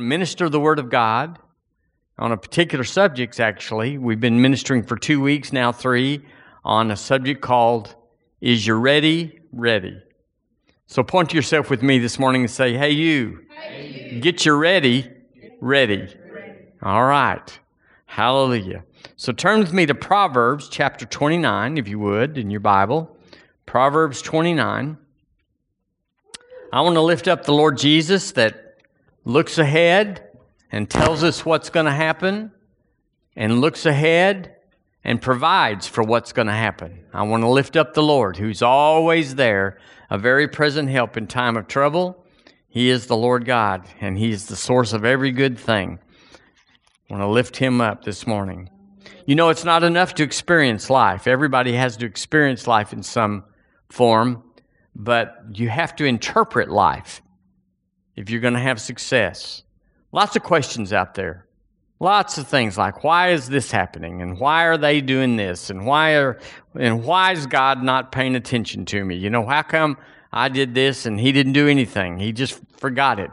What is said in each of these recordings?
minister the Word of God on a particular subject, actually. We've been ministering for two weeks, now three, on a subject called Is You Ready? Ready. So point to yourself with me this morning and say, Hey, you, hey, you. get your ready. ready. All right. Hallelujah. So turn with me to Proverbs chapter 29, if you would, in your Bible. Proverbs 29. I want to lift up the Lord Jesus that looks ahead and tells us what's going to happen, and looks ahead and provides for what's going to happen. I want to lift up the Lord, who's always there, a very present help in time of trouble. He is the Lord God, and He is the source of every good thing. I want to lift Him up this morning. You know, it's not enough to experience life. Everybody has to experience life in some form, but you have to interpret life if you're going to have success. Lots of questions out there. Lots of things like why is this happening and why are they doing this and why are and why is God not paying attention to me? You know, how come I did this and he didn't do anything? He just forgot it.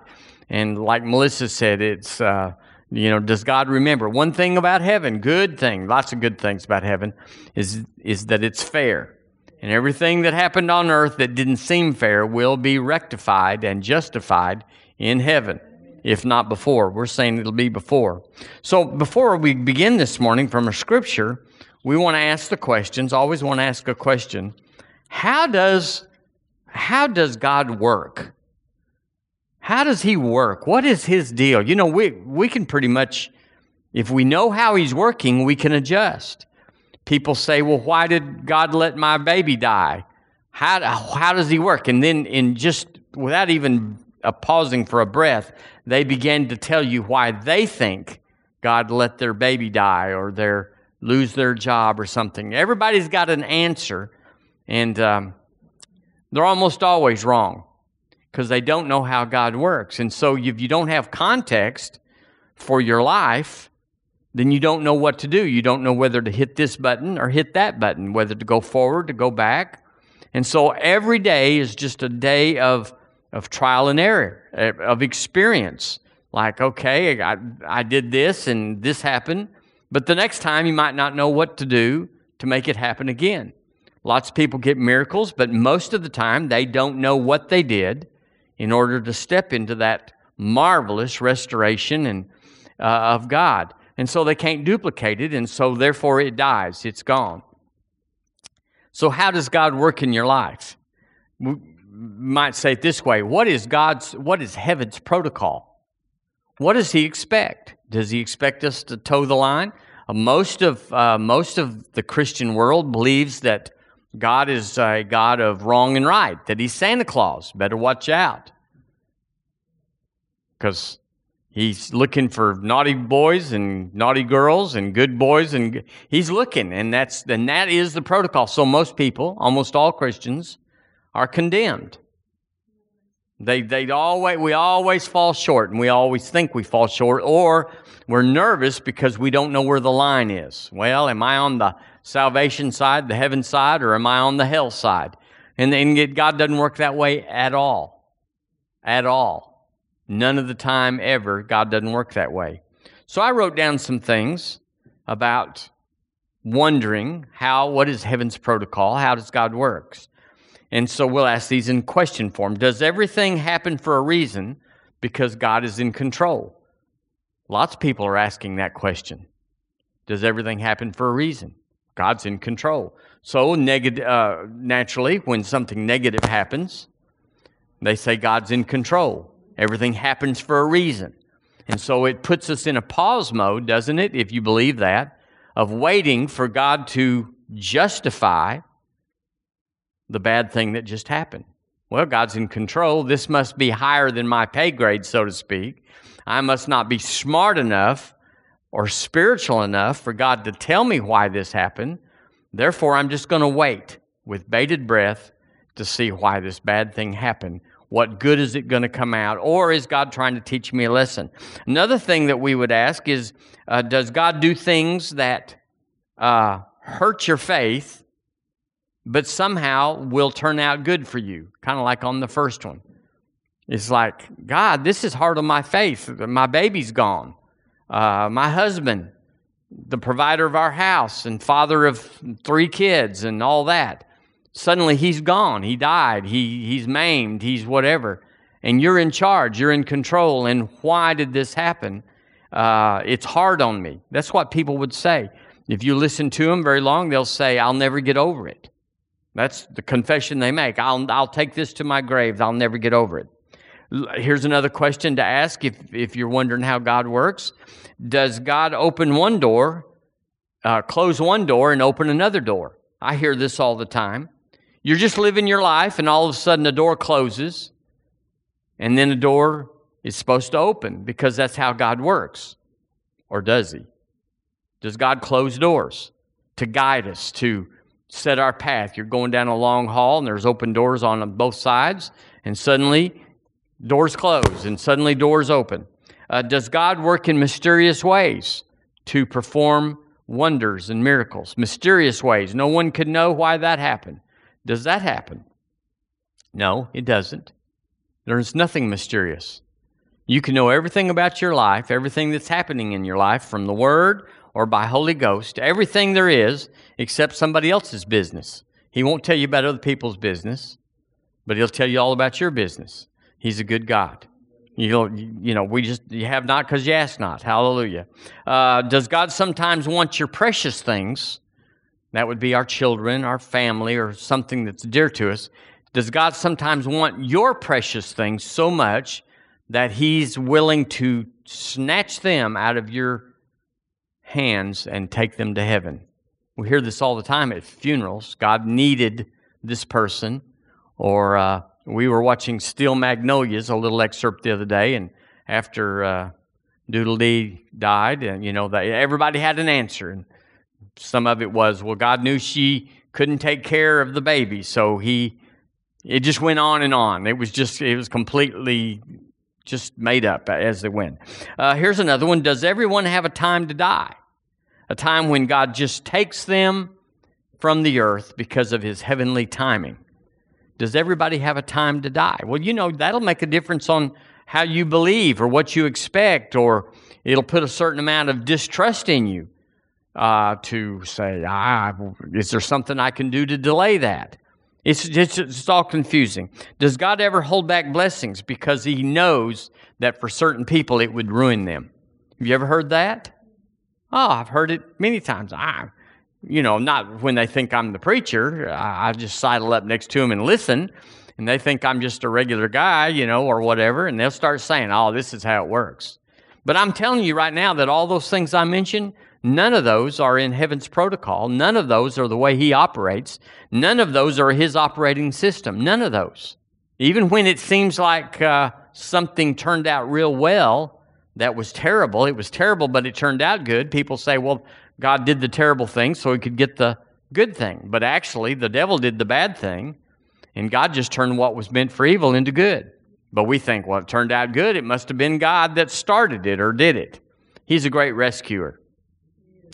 And like Melissa said, it's uh, you know, does God remember? One thing about heaven, good thing, lots of good things about heaven, is is that it's fair. And everything that happened on earth that didn't seem fair will be rectified and justified in heaven, if not before. We're saying it'll be before. So before we begin this morning from a scripture, we want to ask the questions, always want to ask a question. How does how does God work? How does he work? What is his deal? You know, we we can pretty much if we know how he's working, we can adjust. People say, well, why did God let my baby die? How, how does he work? And then, in just without even pausing for a breath, they begin to tell you why they think God let their baby die or their lose their job or something. Everybody's got an answer, and um, they're almost always wrong because they don't know how God works. And so, if you don't have context for your life, then you don't know what to do. You don't know whether to hit this button or hit that button, whether to go forward, to go back. And so every day is just a day of, of trial and error, eh, of experience. Like, okay, I, I did this and this happened, but the next time you might not know what to do to make it happen again. Lots of people get miracles, but most of the time they don't know what they did in order to step into that marvelous restoration and, uh, of God. And so they can't duplicate it, and so therefore it dies, it's gone. So, how does God work in your life? We might say it this way What is God's, what is heaven's protocol? What does He expect? Does He expect us to toe the line? Uh, most, of, uh, most of the Christian world believes that God is a God of wrong and right, that He's Santa Claus. Better watch out. Because He's looking for naughty boys and naughty girls and good boys and he's looking and that's and that is the protocol. So most people, almost all Christians, are condemned. They they always we always fall short and we always think we fall short or we're nervous because we don't know where the line is. Well, am I on the salvation side, the heaven side, or am I on the hell side? And, and God doesn't work that way at all. At all. None of the time ever. God doesn't work that way. So I wrote down some things about wondering how, what is heaven's protocol? How does God works? And so we'll ask these in question form. Does everything happen for a reason because God is in control? Lots of people are asking that question. Does everything happen for a reason? God's in control. So, neg- uh, naturally, when something negative happens, they say God's in control. Everything happens for a reason. And so it puts us in a pause mode, doesn't it, if you believe that, of waiting for God to justify the bad thing that just happened. Well, God's in control. This must be higher than my pay grade, so to speak. I must not be smart enough or spiritual enough for God to tell me why this happened. Therefore, I'm just going to wait with bated breath to see why this bad thing happened what good is it going to come out? Or is God trying to teach me a lesson? Another thing that we would ask is uh, Does God do things that uh, hurt your faith, but somehow will turn out good for you? Kind of like on the first one. It's like, God, this is hard on my faith. My baby's gone. Uh, my husband, the provider of our house and father of three kids and all that. Suddenly he's gone. He died. He, he's maimed. He's whatever. And you're in charge. You're in control. And why did this happen? Uh, it's hard on me. That's what people would say. If you listen to them very long, they'll say, I'll never get over it. That's the confession they make. I'll, I'll take this to my grave. I'll never get over it. Here's another question to ask if, if you're wondering how God works. Does God open one door, uh, close one door, and open another door? I hear this all the time. You're just living your life, and all of a sudden a door closes, and then a door is supposed to open because that's how God works. Or does He? Does God close doors to guide us, to set our path? You're going down a long hall, and there's open doors on both sides, and suddenly doors close, and suddenly doors open. Uh, does God work in mysterious ways to perform wonders and miracles? Mysterious ways. No one could know why that happened. Does that happen? No, it doesn't. There's nothing mysterious. You can know everything about your life, everything that's happening in your life from the Word or by Holy Ghost, everything there is except somebody else's business. He won't tell you about other people's business, but he'll tell you all about your business. He's a good God. You know, you know, we just you have not because you ask not. Hallelujah. Uh, does God sometimes want your precious things? That would be our children, our family, or something that's dear to us. Does God sometimes want your precious things so much that He's willing to snatch them out of your hands and take them to heaven? We hear this all the time at funerals. God needed this person, or uh, we were watching Steel Magnolias, a little excerpt the other day, and after uh, Doodle Dee died, and you know, they, everybody had an answer, and some of it was, well, God knew she couldn't take care of the baby, so He. It just went on and on. It was just, it was completely just made up as they went. Uh, here's another one. Does everyone have a time to die? A time when God just takes them from the earth because of his heavenly timing. Does everybody have a time to die? Well, you know, that'll make a difference on how you believe or what you expect, or it'll put a certain amount of distrust in you uh, to say, ah, is there something I can do to delay that? It's, it's, it's all confusing. Does God ever hold back blessings because He knows that for certain people it would ruin them? Have you ever heard that? Oh, I've heard it many times. I, you know, not when they think I'm the preacher. I, I just sidle up next to them and listen, and they think I'm just a regular guy, you know, or whatever, and they'll start saying, oh, this is how it works. But I'm telling you right now that all those things I mentioned, none of those are in heaven's protocol. None of those are the way he operates. None of those are his operating system. None of those. Even when it seems like uh, something turned out real well, that was terrible. It was terrible, but it turned out good. People say, well, God did the terrible thing so he could get the good thing. But actually, the devil did the bad thing, and God just turned what was meant for evil into good. But we think, well, it turned out good. It must have been God that started it or did it. He's a great rescuer.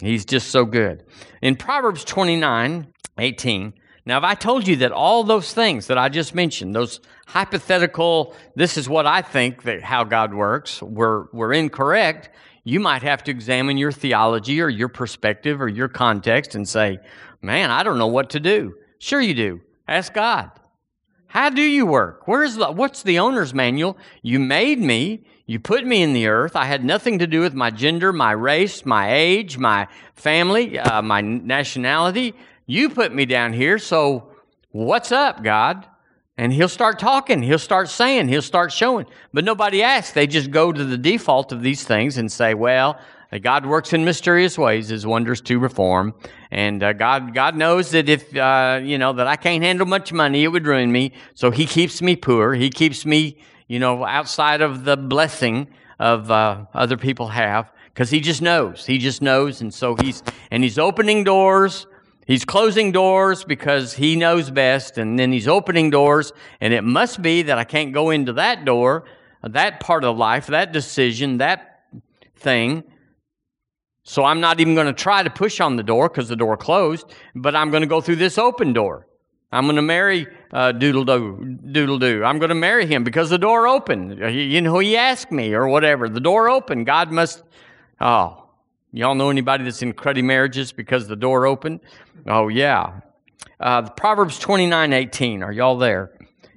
He's just so good. In Proverbs 29 18, now, if I told you that all those things that I just mentioned, those hypothetical, this is what I think that how God works, were, were incorrect, you might have to examine your theology or your perspective or your context and say, man, I don't know what to do. Sure, you do. Ask God. How do you work? Where's the, what's the owner's manual? You made me. You put me in the earth. I had nothing to do with my gender, my race, my age, my family, uh, my nationality. You put me down here. So what's up, God? And he'll start talking, he'll start saying, he'll start showing. But nobody asks. They just go to the default of these things and say, well, God works in mysterious ways, his wonders to reform. And uh, God, God knows that if, uh, you know, that I can't handle much money, it would ruin me. So he keeps me poor. He keeps me, you know, outside of the blessing of uh, other people have because he just knows. He just knows. And so he's, and he's opening doors He's closing doors because he knows best, and then he's opening doors, and it must be that I can't go into that door, that part of life, that decision, that thing. So I'm not even going to try to push on the door because the door closed, but I'm going to go through this open door. I'm going to marry uh, Doodle Doo. Doodle Doo. I'm going to marry him because the door opened. You know, he asked me or whatever. The door opened. God must. Oh, y'all know anybody that's in cruddy marriages because the door opened? Oh yeah. Uh, Proverbs 29, 18. Are y'all there?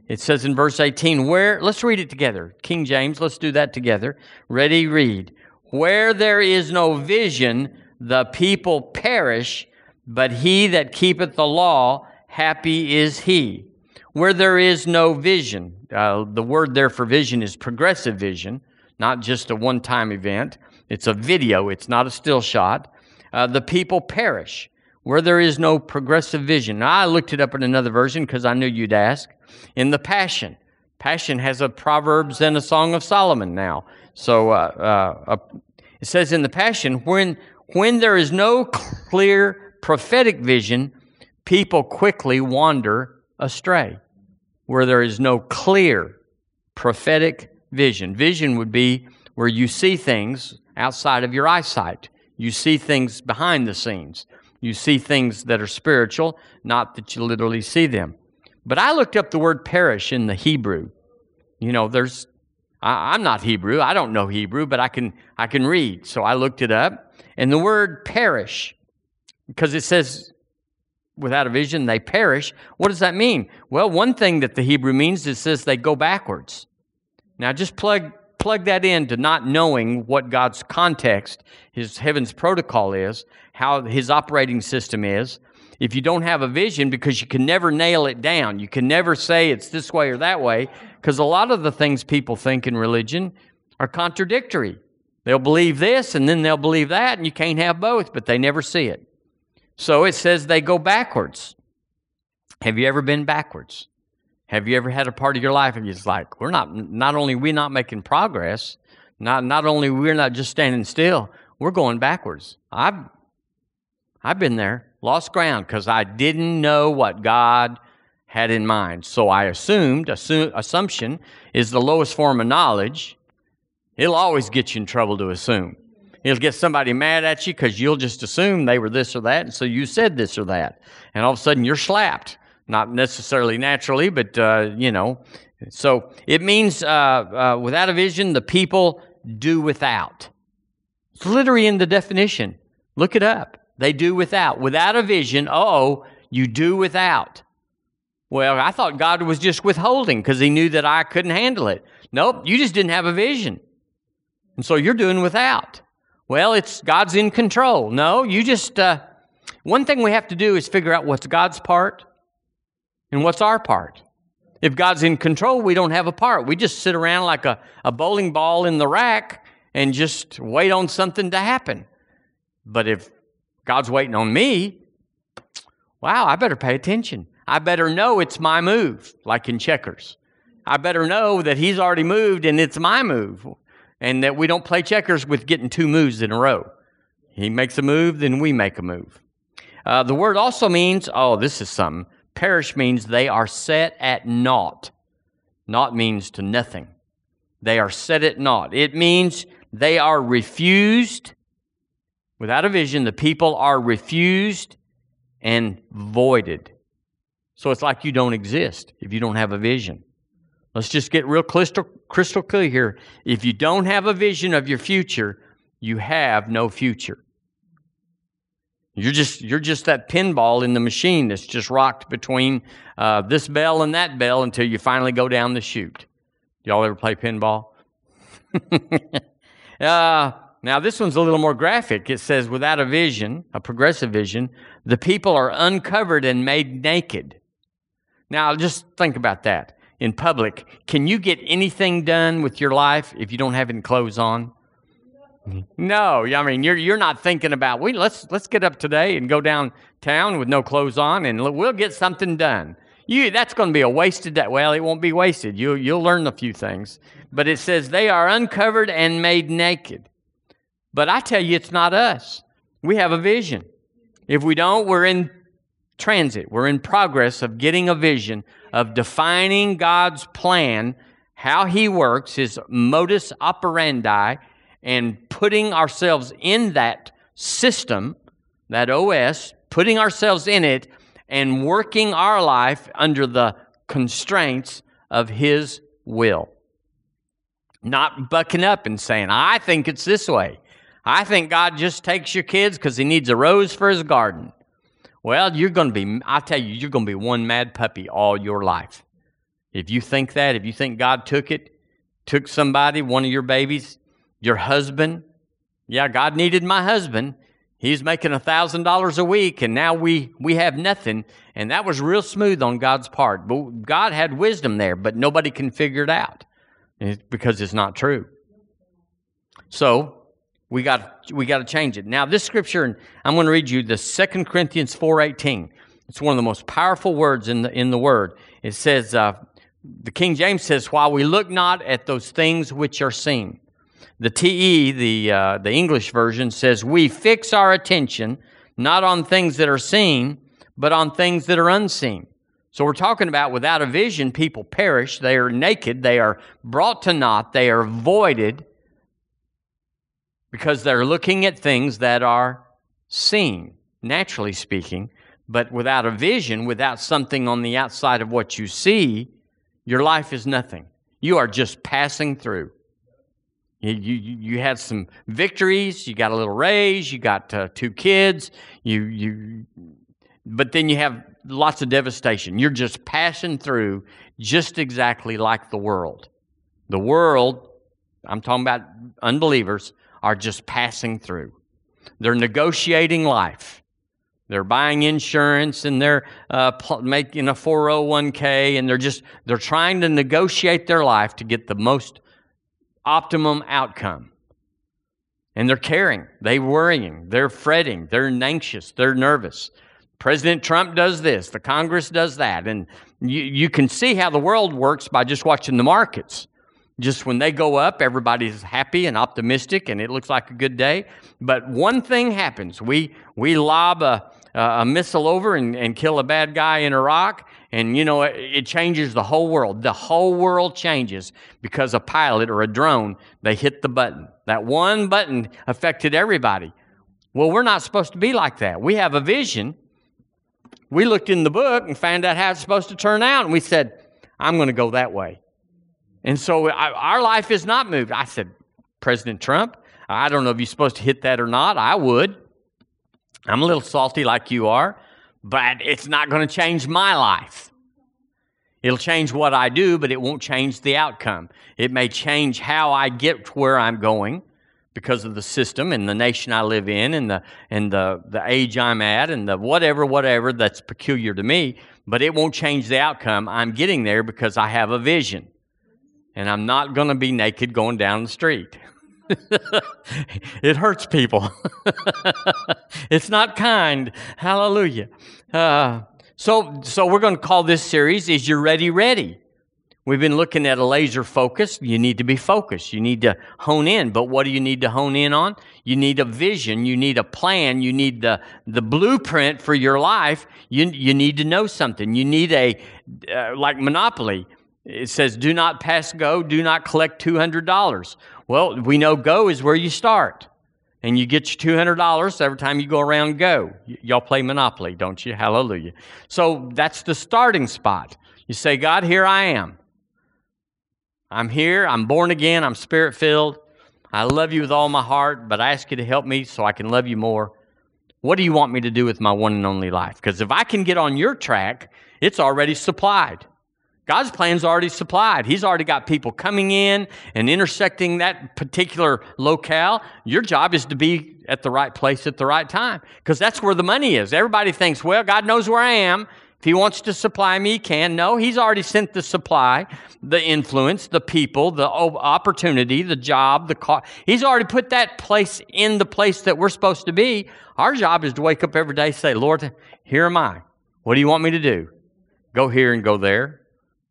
It says in verse 18, where, let's read it together. King James, let's do that together. Ready, read. Where there is no vision, the people perish, but he that keepeth the law happy is he. Where there is no vision, uh, the word there for vision is progressive vision, not just a one time event. It's a video, it's not a still shot. Uh, the people perish where there is no progressive vision. Now, I looked it up in another version because I knew you'd ask. In the Passion, Passion has a Proverbs and a Song of Solomon now. So uh, uh, it says in the Passion, when, when there is no clear prophetic vision, people quickly wander astray where there is no clear prophetic vision. Vision would be where you see things outside of your eyesight, you see things behind the scenes, you see things that are spiritual, not that you literally see them. But I looked up the word perish in the Hebrew. You know, there's I, am not Hebrew. I don't know Hebrew, but I can I can read. So I looked it up. And the word perish, because it says without a vision, they perish. What does that mean? Well, one thing that the Hebrew means is says they go backwards. Now, just plug plug that in to not knowing what God's context, His heaven's protocol is, how His operating system is. If you don't have a vision, because you can never nail it down, you can never say it's this way or that way, because a lot of the things people think in religion are contradictory. They'll believe this and then they'll believe that, and you can't have both, but they never see it. So it says they go backwards. Have you ever been backwards? Have you ever had a part of your life and it's like, we're not, not only we not making progress, not, not only we're not just standing still, we're going backwards. I've, I've been there, lost ground because I didn't know what God had in mind. So I assumed, assume, assumption is the lowest form of knowledge. It'll always get you in trouble to assume. It'll get somebody mad at you because you'll just assume they were this or that, and so you said this or that. And all of a sudden you're slapped. Not necessarily naturally, but, uh, you know. So it means uh, uh, without a vision, the people do without. It's literally in the definition. Look it up. They do without. Without a vision, oh, you do without. Well, I thought God was just withholding because he knew that I couldn't handle it. Nope, you just didn't have a vision. And so you're doing without. Well, it's God's in control. No, you just, uh, one thing we have to do is figure out what's God's part and what's our part. If God's in control, we don't have a part. We just sit around like a, a bowling ball in the rack and just wait on something to happen. But if God's waiting on me, wow, I better pay attention. I better know it's my move, like in checkers. I better know that He's already moved and it's my move and that we don't play checkers with getting two moves in a row. He makes a move, then we make a move. Uh, the word also means, oh, this is something. Perish means they are set at naught. Naught means to nothing. They are set at naught. It means they are refused. Without a vision, the people are refused and voided. So it's like you don't exist if you don't have a vision. Let's just get real crystal, crystal clear here. If you don't have a vision of your future, you have no future. You're just, you're just that pinball in the machine that's just rocked between uh, this bell and that bell until you finally go down the chute. Y'all ever play pinball? uh, now, this one's a little more graphic. It says, without a vision, a progressive vision, the people are uncovered and made naked. Now, just think about that in public, can you get anything done with your life if you don't have any clothes on? No, I mean you're you're not thinking about we let's let's get up today and go downtown with no clothes on and we'll get something done. You that's going to be a wasted day. Well, it won't be wasted. You you'll learn a few things. But it says they are uncovered and made naked. But I tell you it's not us. We have a vision. If we don't, we're in transit. We're in progress of getting a vision of defining God's plan, how He works, His modus operandi, and putting ourselves in that system, that OS, putting ourselves in it, and working our life under the constraints of His will. Not bucking up and saying, I think it's this way. I think God just takes your kids because He needs a rose for His garden. Well, you're going to be, I tell you, you're going to be one mad puppy all your life. If you think that, if you think God took it, took somebody, one of your babies, your husband, yeah, God needed my husband. He's making a thousand dollars a week, and now we we have nothing. And that was real smooth on God's part. But God had wisdom there, but nobody can figure it out because it's not true. So we got we got to change it. Now, this scripture, and I'm going to read you the Second Corinthians 4:18. It's one of the most powerful words in the in the Word. It says, uh, the King James says, "While we look not at those things which are seen." The TE, the uh, the English version, says, "We fix our attention not on things that are seen, but on things that are unseen." So we're talking about without a vision, people perish. They are naked. They are brought to naught. They are voided because they're looking at things that are seen, naturally speaking. But without a vision, without something on the outside of what you see, your life is nothing. You are just passing through. You, you, you had some victories, you got a little raise, you got uh, two kids, you, you, but then you have lots of devastation. You're just passing through just exactly like the world. The world, I'm talking about unbelievers, are just passing through. They're negotiating life. They're buying insurance and they're uh, making a 401k and they're just they're trying to negotiate their life to get the most optimum outcome. And they're caring, they're worrying, they're fretting, they're anxious, they're nervous. President Trump does this, the Congress does that, and you, you can see how the world works by just watching the markets. Just when they go up, everybody's happy and optimistic, and it looks like a good day. But one thing happens: we we lob a, a missile over and, and kill a bad guy in Iraq, and you know it, it changes the whole world. The whole world changes because a pilot or a drone they hit the button. That one button affected everybody. Well, we're not supposed to be like that. We have a vision. We looked in the book and found out how it's supposed to turn out, and we said, "I'm going to go that way." And so I, our life is not moved. I said, President Trump, I don't know if you're supposed to hit that or not. I would. I'm a little salty like you are, but it's not going to change my life. It'll change what I do, but it won't change the outcome. It may change how I get to where I'm going because of the system and the nation I live in and the and the, the age I'm at and the whatever, whatever that's peculiar to me, but it won't change the outcome. I'm getting there because I have a vision and I'm not going to be naked going down the street. it hurts people. it's not kind. Hallelujah. Uh, so, so we're going to call this series "Is You Ready? Ready?" We've been looking at a laser focus. You need to be focused. You need to hone in. But what do you need to hone in on? You need a vision. You need a plan. You need the, the blueprint for your life. You, you need to know something. You need a, uh, like Monopoly, it says, do not pass go, do not collect $200. Well, we know go is where you start. And you get your $200 every time you go around go. Y- y'all play Monopoly, don't you? Hallelujah. So that's the starting spot. You say, God, here I am. I'm here. I'm born again. I'm spirit filled. I love you with all my heart, but I ask you to help me so I can love you more. What do you want me to do with my one and only life? Because if I can get on your track, it's already supplied. God's plan's already supplied. He's already got people coming in and intersecting that particular locale. Your job is to be at the right place at the right time because that's where the money is. Everybody thinks, well, God knows where I am. If He wants to supply me, He can. No, He's already sent the supply, the influence, the people, the opportunity, the job, the car. He's already put that place in the place that we're supposed to be. Our job is to wake up every day say, Lord, here am I. What do you want me to do? Go here and go there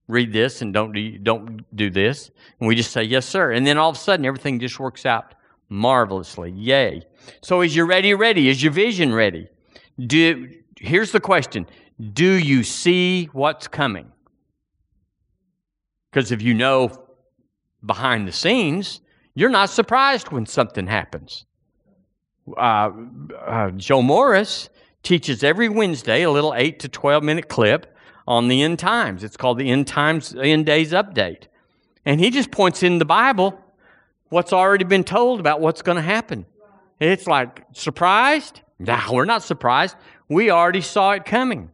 read this and don't do, don't do this. And we just say, yes, sir. And then all of a sudden, everything just works out marvelously. Yay. So is your ready ready? Is your vision ready? Do, here's the question. Do you see what's coming? Because if you know behind the scenes, you're not surprised when something happens. Uh, uh, Joe Morris teaches every Wednesday a little 8 to 12 minute clip on the end times. It's called the End Times End Days Update. And he just points in the Bible what's already been told about what's going to happen. It's like, surprised? No, we're not surprised. We already saw it coming.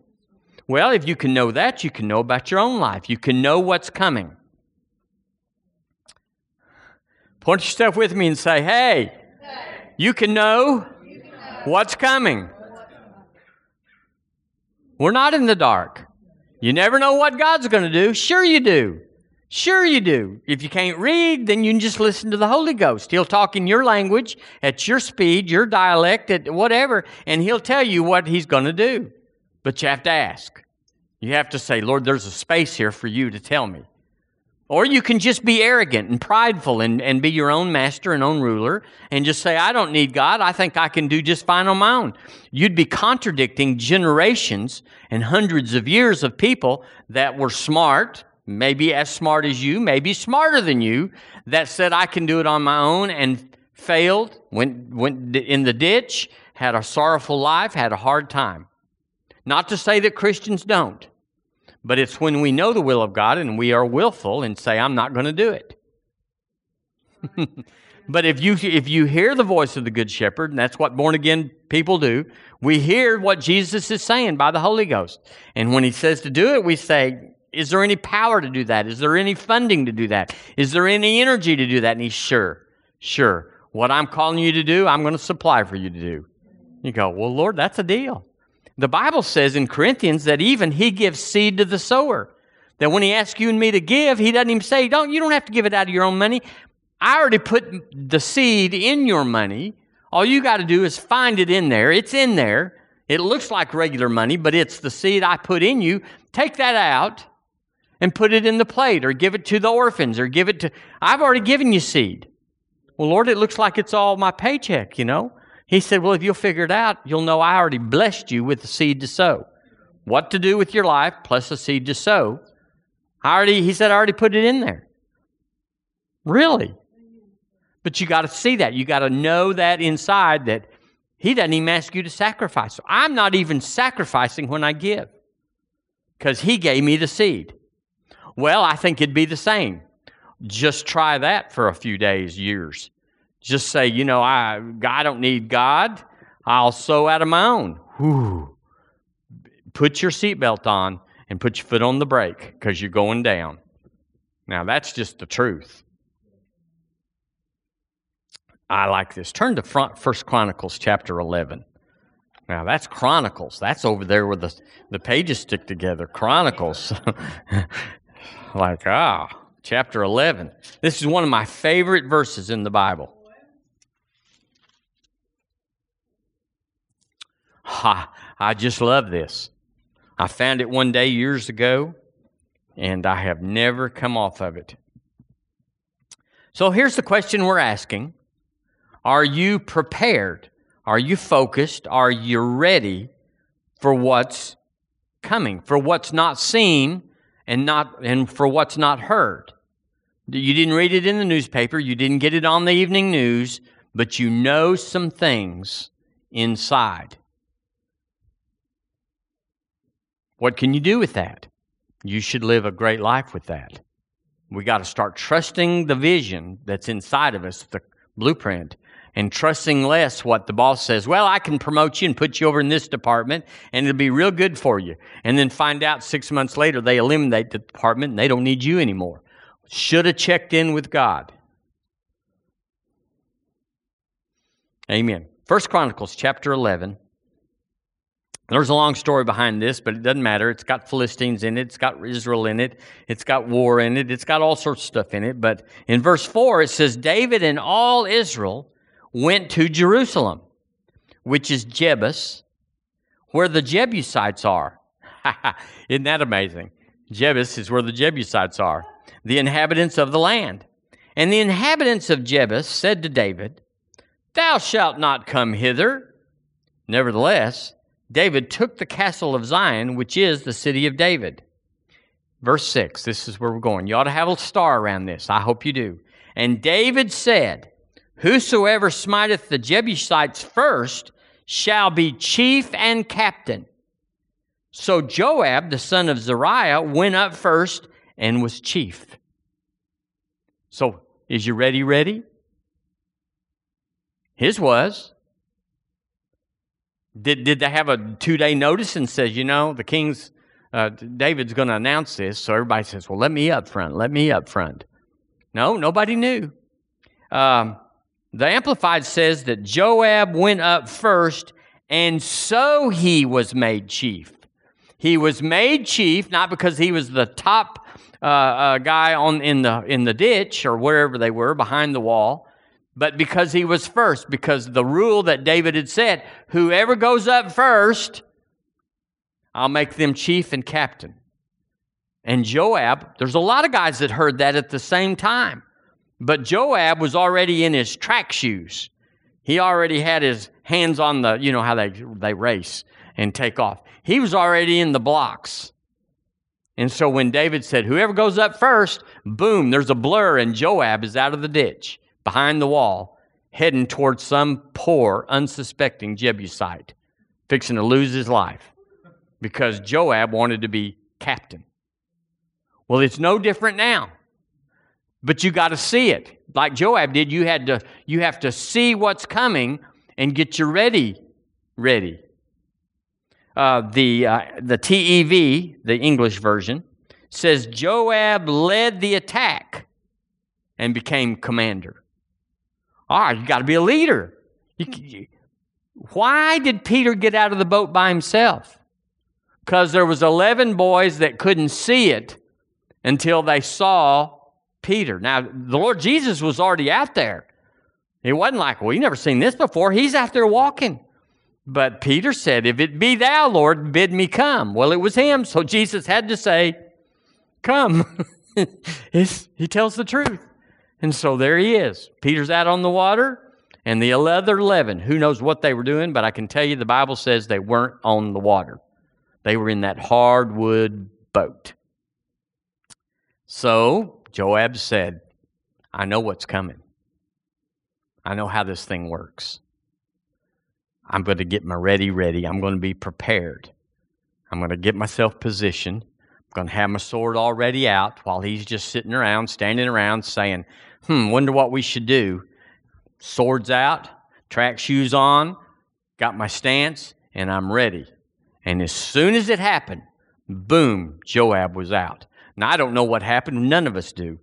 Well, if you can know that, you can know about your own life. You can know what's coming. Point yourself with me and say, hey, you can know what's coming. We're not in the dark. You never know what God's going to do. Sure, you do. Sure, you do. If you can't read, then you can just listen to the Holy Ghost. He'll talk in your language, at your speed, your dialect, at whatever, and He'll tell you what He's going to do. But you have to ask. You have to say, Lord, there's a space here for you to tell me. Or you can just be arrogant and prideful and, and be your own master and own ruler and just say, I don't need God. I think I can do just fine on my own. You'd be contradicting generations and hundreds of years of people that were smart, maybe as smart as you, maybe smarter than you, that said, I can do it on my own and failed, went, went in the ditch, had a sorrowful life, had a hard time. Not to say that Christians don't, but it's when we know the will of God and we are willful and say, I'm not going to do it. but if you, if you hear the voice of the Good Shepherd, and that's what born again people do, we hear what Jesus is saying by the Holy Ghost. And when he says to do it, we say, is there any power to do that? Is there any funding to do that? Is there any energy to do that? And he's sure, sure. What I'm calling you to do, I'm going to supply for you to do. You go, well, Lord, that's a deal. The Bible says in Corinthians that even he gives seed to the sower. That when he asks you and me to give, he doesn't even say, don't, you don't have to give it out of your own money. I already put the seed in your money. All you got to do is find it in there. It's in there. It looks like regular money, but it's the seed I put in you. Take that out and put it in the plate or give it to the orphans or give it to, I've already given you seed. Well, Lord, it looks like it's all my paycheck, you know? He said, Well, if you'll figure it out, you'll know I already blessed you with the seed to sow. What to do with your life plus the seed to sow. I already, he said, I already put it in there. Really? But you got to see that. You got to know that inside that he doesn't even ask you to sacrifice. So I'm not even sacrificing when I give because he gave me the seed. Well, I think it'd be the same. Just try that for a few days, years. Just say, you know, I, I don't need God. I'll sow out of my own. Whew. Put your seatbelt on and put your foot on the brake because you're going down. Now, that's just the truth. I like this. Turn to front, First Chronicles chapter 11. Now, that's Chronicles. That's over there where the, the pages stick together. Chronicles. like, ah, chapter 11. This is one of my favorite verses in the Bible. Ha, I just love this. I found it one day years ago, and I have never come off of it. So here's the question we're asking Are you prepared? Are you focused? Are you ready for what's coming, for what's not seen and not and for what's not heard? You didn't read it in the newspaper, you didn't get it on the evening news, but you know some things inside. What can you do with that? You should live a great life with that. We got to start trusting the vision that's inside of us, the blueprint, and trusting less what the boss says. Well, I can promote you and put you over in this department, and it'll be real good for you. And then find out six months later they eliminate the department and they don't need you anymore. Should have checked in with God. Amen. First Chronicles chapter 11. There's a long story behind this, but it doesn't matter. It's got Philistines in it, it's got Israel in it, it's got war in it, it's got all sorts of stuff in it. But in verse 4, it says, David and all Israel went to Jerusalem, which is Jebus, where the Jebusites are. Isn't that amazing? Jebus is where the Jebusites are, the inhabitants of the land. And the inhabitants of Jebus said to David, Thou shalt not come hither. Nevertheless, David took the castle of Zion, which is the city of David. Verse 6, this is where we're going. You ought to have a star around this. I hope you do. And David said, Whosoever smiteth the Jebusites first shall be chief and captain. So Joab, the son of Zeruiah, went up first and was chief. So, is you ready? Ready? His was. Did, did they have a two day notice and says, you know, the king's, uh, David's going to announce this? So everybody says, well, let me up front, let me up front. No, nobody knew. Um, the Amplified says that Joab went up first, and so he was made chief. He was made chief not because he was the top uh, uh, guy on in the in the ditch or wherever they were behind the wall, but because he was first. Because the rule that David had said, whoever goes up first, I'll make them chief and captain. And Joab, there's a lot of guys that heard that at the same time. But Joab was already in his track shoes. He already had his hands on the, you know how they, they race and take off. He was already in the blocks. And so when David said, Whoever goes up first, boom, there's a blur, and Joab is out of the ditch behind the wall, heading towards some poor, unsuspecting Jebusite, fixing to lose his life because Joab wanted to be captain. Well, it's no different now. But you got to see it. Like Joab did, you had to you have to see what's coming and get you ready ready. Uh, the uh, the TEV, the English version, says Joab led the attack and became commander. Ah, you got to be a leader. You, why did Peter get out of the boat by himself? Because there was 11 boys that couldn't see it until they saw Peter. Now, the Lord Jesus was already out there. It wasn't like, well, you never seen this before. He's out there walking. But Peter said, If it be thou, Lord, bid me come. Well, it was him, so Jesus had to say, Come. he tells the truth. And so there he is. Peter's out on the water, and the other 11, who knows what they were doing, but I can tell you the Bible says they weren't on the water. They were in that hardwood boat. So Joab said, I know what's coming. I know how this thing works. I'm going to get my ready ready. I'm going to be prepared. I'm going to get myself positioned. I'm going to have my sword already out while he's just sitting around, standing around, saying, Hmm, wonder what we should do. Swords out, track shoes on, got my stance, and I'm ready. And as soon as it happened, boom, Joab was out. Now, I don't know what happened. None of us do.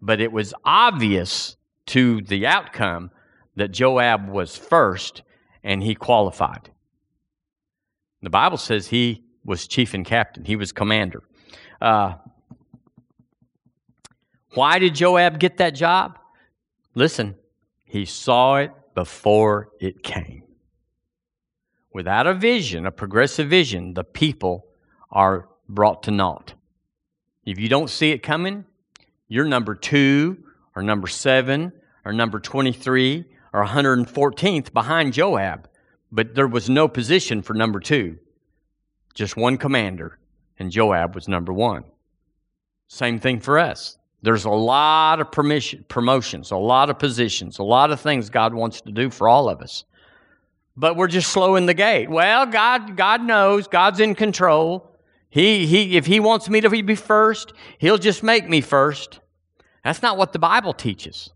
But it was obvious to the outcome that Joab was first and he qualified. The Bible says he was chief and captain, he was commander. Uh, why did Joab get that job? Listen, he saw it before it came. Without a vision, a progressive vision, the people are brought to naught. If you don't see it coming, you're number two or number seven or number 23 or 114th behind Joab. But there was no position for number two, just one commander, and Joab was number one. Same thing for us. There's a lot of permission, promotions, a lot of positions, a lot of things God wants to do for all of us. But we're just slow in the gate. Well, God, God knows. God's in control. He, he, if he wants me to be first, he'll just make me first. That's not what the Bible teaches.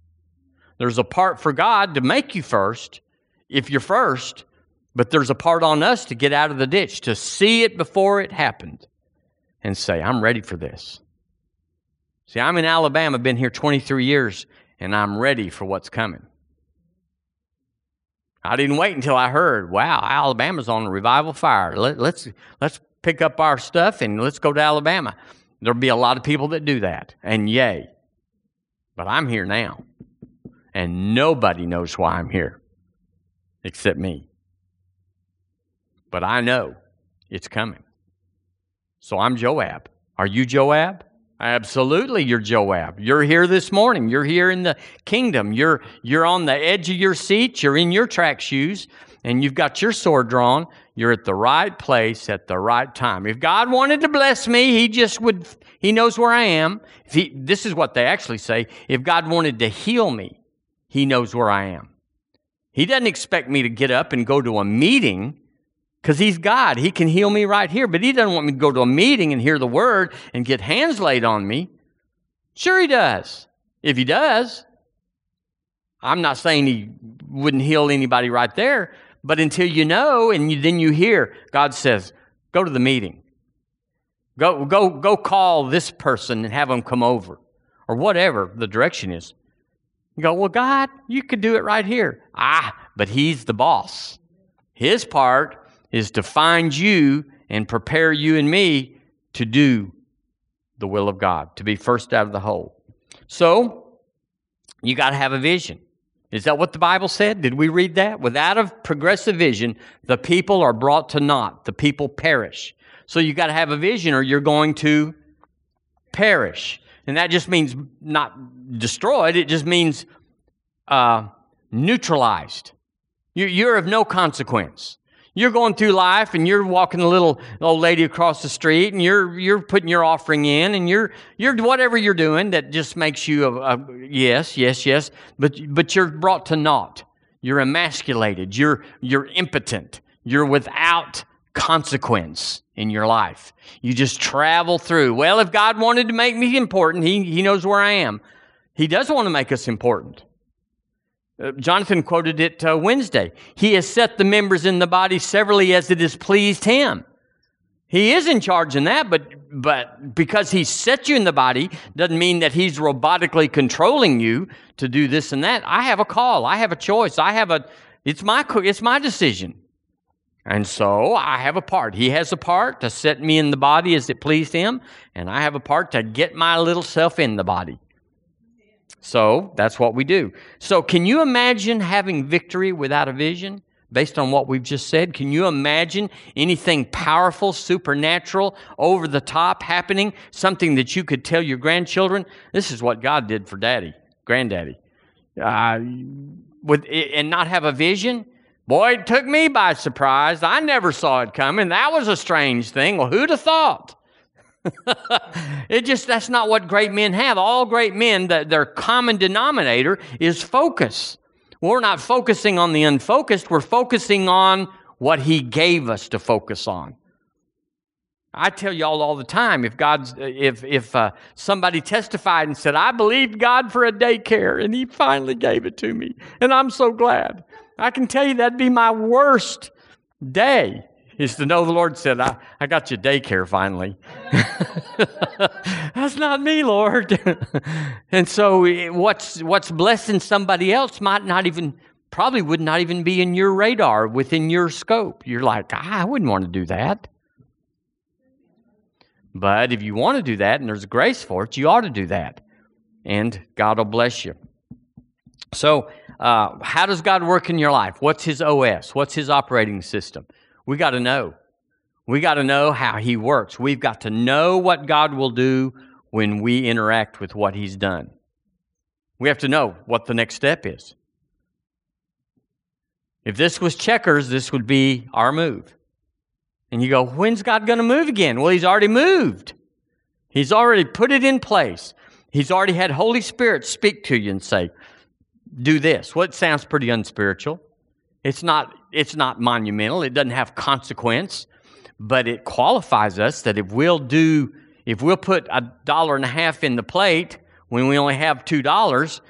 There's a part for God to make you first if you're first, but there's a part on us to get out of the ditch, to see it before it happened and say, I'm ready for this. See, I'm in Alabama, been here 23 years, and I'm ready for what's coming. I didn't wait until I heard, wow, Alabama's on a revival fire. Let, let's, let's pick up our stuff and let's go to Alabama. There'll be a lot of people that do that, and yay. But I'm here now, and nobody knows why I'm here except me. But I know it's coming. So I'm Joab. Are you Joab? Absolutely, you're Joab. You're here this morning. You're here in the kingdom. You're, you're on the edge of your seat. You're in your track shoes, and you've got your sword drawn. You're at the right place at the right time. If God wanted to bless me, He just would, He knows where I am. If he, this is what they actually say. If God wanted to heal me, He knows where I am. He doesn't expect me to get up and go to a meeting because He's God. He can heal me right here, but He doesn't want me to go to a meeting and hear the word and get hands laid on me. Sure, He does. If He does, I'm not saying He wouldn't heal anybody right there, but until you know and you, then you hear, God says, go to the meeting. Go, go, go call this person and have them come over, or whatever the direction is. You go, well, God, you could do it right here. Ah, but He's the boss. His part is to find you and prepare you and me to do the will of God, to be first out of the hole. So, you got to have a vision. Is that what the Bible said? Did we read that? Without a progressive vision, the people are brought to naught. The people perish. So you got to have a vision or you're going to perish. And that just means not destroyed, it just means uh, neutralized. You're of no consequence. You're going through life and you're walking a little old lady across the street and you're, you're putting your offering in and you're, you're whatever you're doing that just makes you a, a yes, yes, yes, but, but you're brought to naught. You're emasculated. You're, you're impotent. You're without consequence in your life. You just travel through. Well, if God wanted to make me important, He, he knows where I am. He does want to make us important. Uh, Jonathan quoted it uh, Wednesday. He has set the members in the body severally as it has pleased him. He is in charge in that, but, but because he set you in the body doesn't mean that he's robotically controlling you to do this and that. I have a call. I have a choice. I have a, it's my, it's my decision. And so I have a part. He has a part to set me in the body as it pleased him, and I have a part to get my little self in the body. So that's what we do. So, can you imagine having victory without a vision? Based on what we've just said, can you imagine anything powerful, supernatural, over the top happening? Something that you could tell your grandchildren? This is what God did for daddy, granddaddy. Uh, with, and not have a vision? Boy, it took me by surprise. I never saw it coming. That was a strange thing. Well, who'd have thought? it just, that's not what great men have. All great men, the, their common denominator is focus. We're not focusing on the unfocused, we're focusing on what He gave us to focus on. I tell y'all all the time if God's if if uh, somebody testified and said I believed God for a daycare and He finally gave it to me and I'm so glad. I can tell you that'd be my worst day is to know the Lord said, I, I got you daycare finally. That's not me, Lord. and so what's, what's blessing somebody else might not even, probably would not even be in your radar, within your scope. You're like, ah, I wouldn't want to do that. But if you want to do that and there's grace for it, you ought to do that. And God will bless you. So, uh, how does God work in your life? What's His OS? What's His operating system? We got to know. We got to know how He works. We've got to know what God will do when we interact with what He's done. We have to know what the next step is. If this was checkers, this would be our move. And you go, when's God going to move again? Well, He's already moved. He's already put it in place. He's already had Holy Spirit speak to you and say, do this. Well, it sounds pretty unspiritual. It's not, it's not monumental. It doesn't have consequence, but it qualifies us that if we'll do, if we'll put a dollar and a half in the plate when we only have two dollars,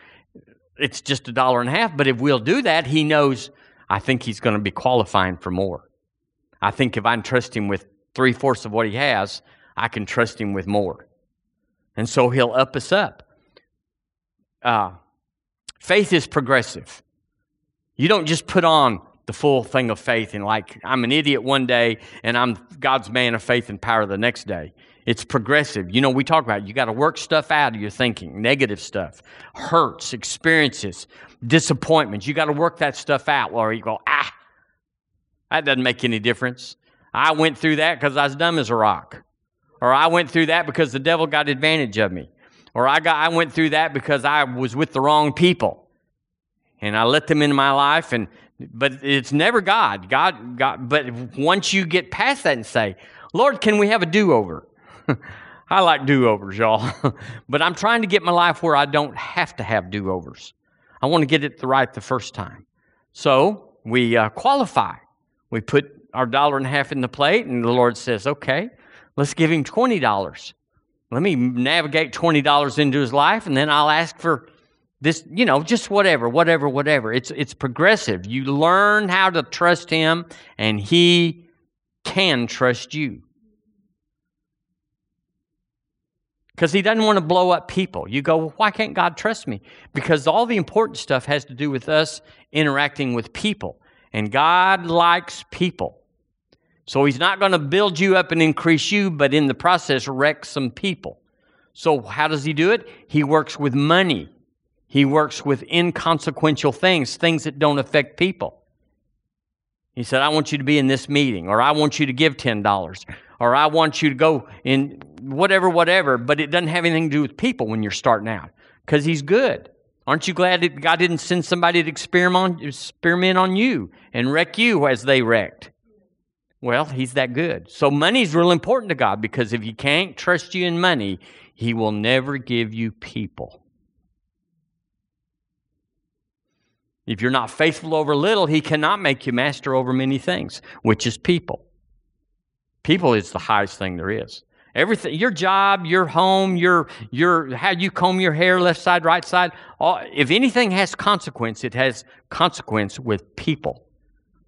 it's just a dollar and a half. But if we'll do that, he knows, I think he's going to be qualifying for more. I think if I trust him with three fourths of what he has, I can trust him with more. And so he'll up us up. Uh, faith is progressive. You don't just put on the full thing of faith and like I'm an idiot one day and I'm God's man of faith and power the next day. It's progressive. You know, we talk about it. you got to work stuff out of your thinking, negative stuff, hurts, experiences, disappointments. You got to work that stuff out, or you go, ah, that doesn't make any difference. I went through that because I was dumb as a rock. Or I went through that because the devil got advantage of me. Or I got I went through that because I was with the wrong people and I let them into my life and but it's never God. God God but once you get past that and say, "Lord, can we have a do-over?" I like do-overs, y'all. but I'm trying to get my life where I don't have to have do-overs. I want to get it right the first time. So we uh, qualify. We put our dollar and a half in the plate, and the Lord says, okay, let's give him $20. Let me navigate $20 into his life, and then I'll ask for this, you know, just whatever, whatever, whatever. It's, it's progressive. You learn how to trust him, and he can trust you. Because he doesn't want to blow up people. You go, well, why can't God trust me? Because all the important stuff has to do with us interacting with people. And God likes people. So he's not going to build you up and increase you, but in the process, wreck some people. So, how does he do it? He works with money, he works with inconsequential things, things that don't affect people. He said, I want you to be in this meeting, or I want you to give $10, or I want you to go in whatever, whatever, but it doesn't have anything to do with people when you're starting out because he's good. Aren't you glad that God didn't send somebody to experiment, experiment on you and wreck you as they wrecked? Well, he's that good. So money's real important to God because if he can't trust you in money, he will never give you people. If you're not faithful over little, he cannot make you master over many things, which is people. People is the highest thing there is. Everything, your job, your home, your your how you comb your hair, left side, right side. All, if anything has consequence, it has consequence with people.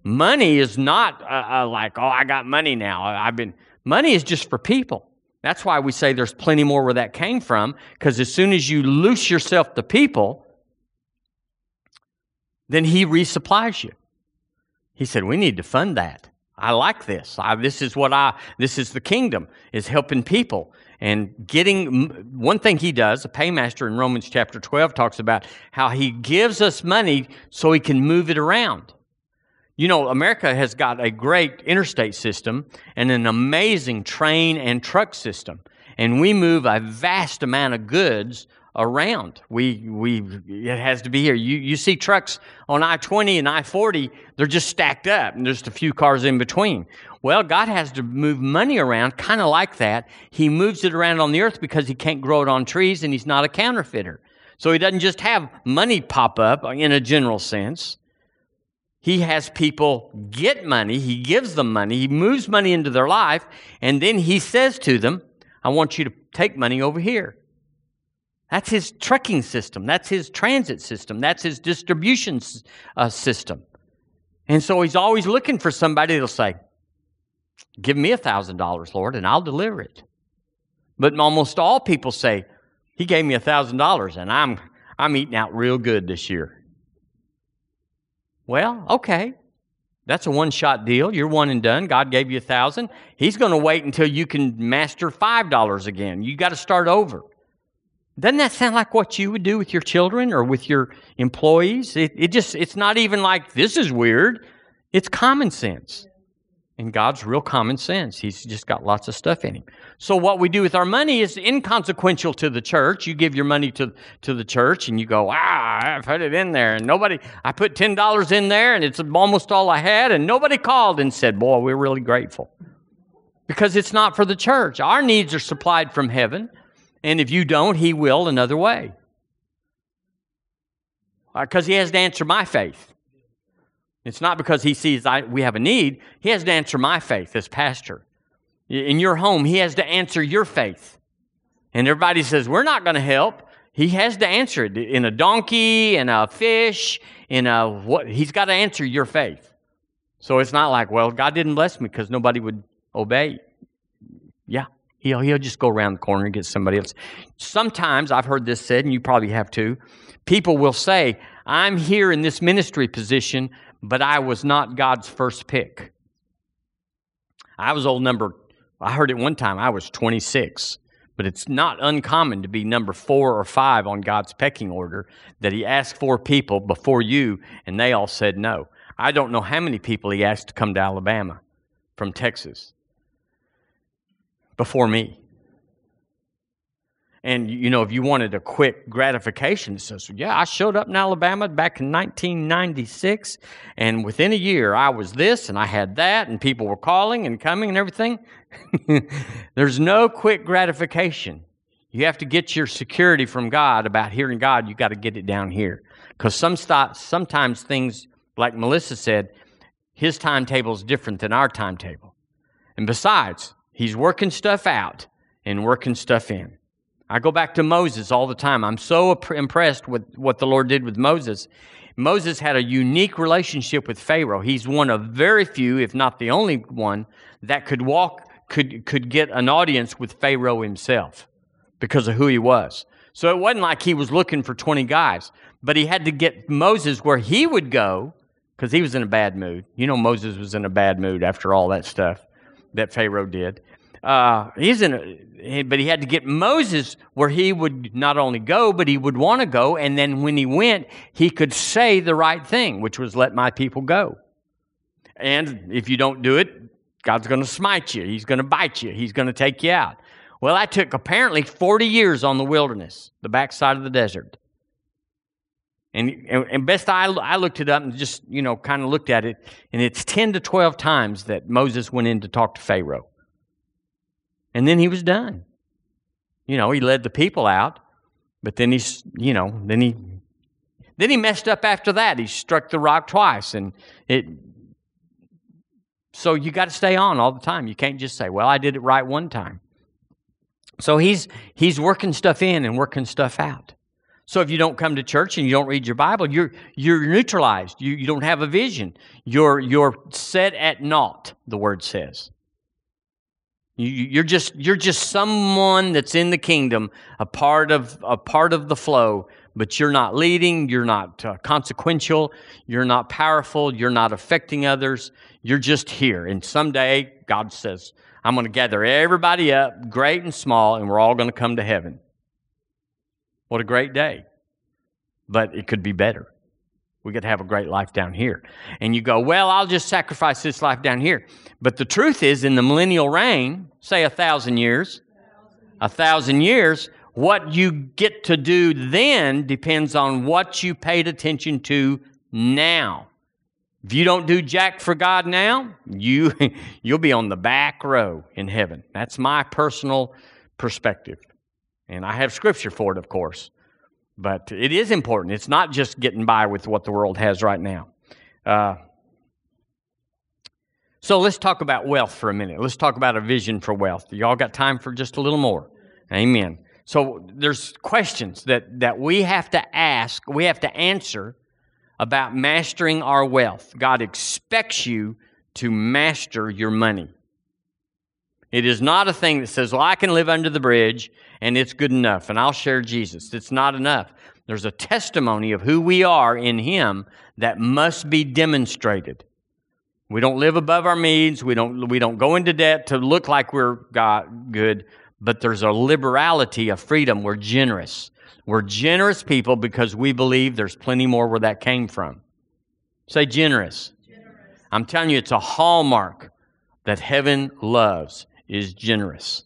Money is not uh, uh, like, oh, I got money now. I've been money is just for people. That's why we say there's plenty more where that came from. Because as soon as you loose yourself to people, then he resupplies you. He said, We need to fund that. I like this. I, this is what I, this is the kingdom, is helping people and getting, one thing he does, a paymaster in Romans chapter 12 talks about how he gives us money so he can move it around. You know, America has got a great interstate system and an amazing train and truck system. And we move a vast amount of goods around. We, we, it has to be here. You, you see trucks on I 20 and I 40, they're just stacked up and there's just a few cars in between. Well, God has to move money around kind of like that. He moves it around on the earth because He can't grow it on trees and He's not a counterfeiter. So He doesn't just have money pop up in a general sense. He has people get money, He gives them money, He moves money into their life, and then He says to them, I want you to take money over here. That's his trucking system. That's his transit system. That's his distribution uh, system. And so he's always looking for somebody that'll say, Give me a $1,000, Lord, and I'll deliver it. But almost all people say, He gave me a $1,000 and I'm, I'm eating out real good this year. Well, okay. That's a one shot deal. You're one and done. God gave you a thousand. He's going to wait until you can master five dollars again. You got to start over. Doesn't that sound like what you would do with your children or with your employees? It, it just, it's not even like this is weird. It's common sense. And God's real common sense. He's just got lots of stuff in him. So what we do with our money is inconsequential to the church. You give your money to, to the church and you go, ah, I put it in there. And nobody, I put $10 in there and it's almost all I had. And nobody called and said, boy, we're really grateful. Because it's not for the church. Our needs are supplied from heaven. And if you don't, He will another way. Because uh, He has to answer my faith. It's not because He sees I, we have a need, He has to answer my faith as pastor. In your home, He has to answer your faith. And everybody says, We're not going to help. He has to answer it in a donkey, in a fish, in a what? He's got to answer your faith. So it's not like, well, God didn't bless me because nobody would obey. Yeah. He'll, he'll just go around the corner and get somebody else. Sometimes, I've heard this said, and you probably have too, people will say, I'm here in this ministry position, but I was not God's first pick. I was old number, I heard it one time, I was 26. But it's not uncommon to be number four or five on God's pecking order that He asked four people before you, and they all said no. I don't know how many people He asked to come to Alabama from Texas before me. And, you know, if you wanted a quick gratification, says, yeah, I showed up in Alabama back in 1996, and within a year I was this and I had that, and people were calling and coming and everything. There's no quick gratification. You have to get your security from God about hearing God. You got to get it down here. Because some sometimes things like Melissa said, his timetable is different than our timetable. And besides, he's working stuff out and working stuff in. I go back to Moses all the time. I'm so impressed with what the Lord did with Moses. Moses had a unique relationship with Pharaoh. He's one of very few, if not the only one, that could walk, could, could get an audience with Pharaoh himself because of who he was. So it wasn't like he was looking for 20 guys, but he had to get Moses where he would go because he was in a bad mood. You know, Moses was in a bad mood after all that stuff that Pharaoh did. Uh, he's in, a, but he had to get Moses where he would not only go, but he would want to go. And then when he went, he could say the right thing, which was, "Let my people go." And if you don't do it, God's going to smite you. He's going to bite you. He's going to take you out. Well, that took apparently 40 years on the wilderness, the backside of the desert. And, and best I, I looked it up and just, you know, kind of looked at it, and it's 10 to 12 times that Moses went in to talk to Pharaoh. And then he was done. You know, he led the people out, but then he's, you know, then he then he messed up after that. He struck the rock twice and it so you got to stay on all the time. You can't just say, "Well, I did it right one time." So he's he's working stuff in and working stuff out. So if you don't come to church and you don't read your Bible, you're you're neutralized. You you don't have a vision. You're you're set at naught, the word says. You, are just you're just someone that's in the kingdom, a part of a part of the flow, but you're not leading. You're not uh, consequential. You're not powerful. You're not affecting others. You're just here. And someday God says, "I'm going to gather everybody up, great and small, and we're all going to come to heaven." What a great day! But it could be better. We could have a great life down here. And you go, well, I'll just sacrifice this life down here. But the truth is, in the millennial reign, say a thousand years, a thousand years, what you get to do then depends on what you paid attention to now. If you don't do jack for God now, you you'll be on the back row in heaven. That's my personal perspective. And I have scripture for it, of course. But it is important. It's not just getting by with what the world has right now. Uh, so let's talk about wealth for a minute. Let's talk about a vision for wealth. Y'all got time for just a little more? Amen. So there's questions that, that we have to ask, we have to answer about mastering our wealth. God expects you to master your money. It is not a thing that says, well, I can live under the bridge and it's good enough and I'll share Jesus. It's not enough. There's a testimony of who we are in Him that must be demonstrated. We don't live above our means. We don't, we don't go into debt to look like we're God, good, but there's a liberality, a freedom. We're generous. We're generous people because we believe there's plenty more where that came from. Say generous. generous. I'm telling you, it's a hallmark that heaven loves is generous.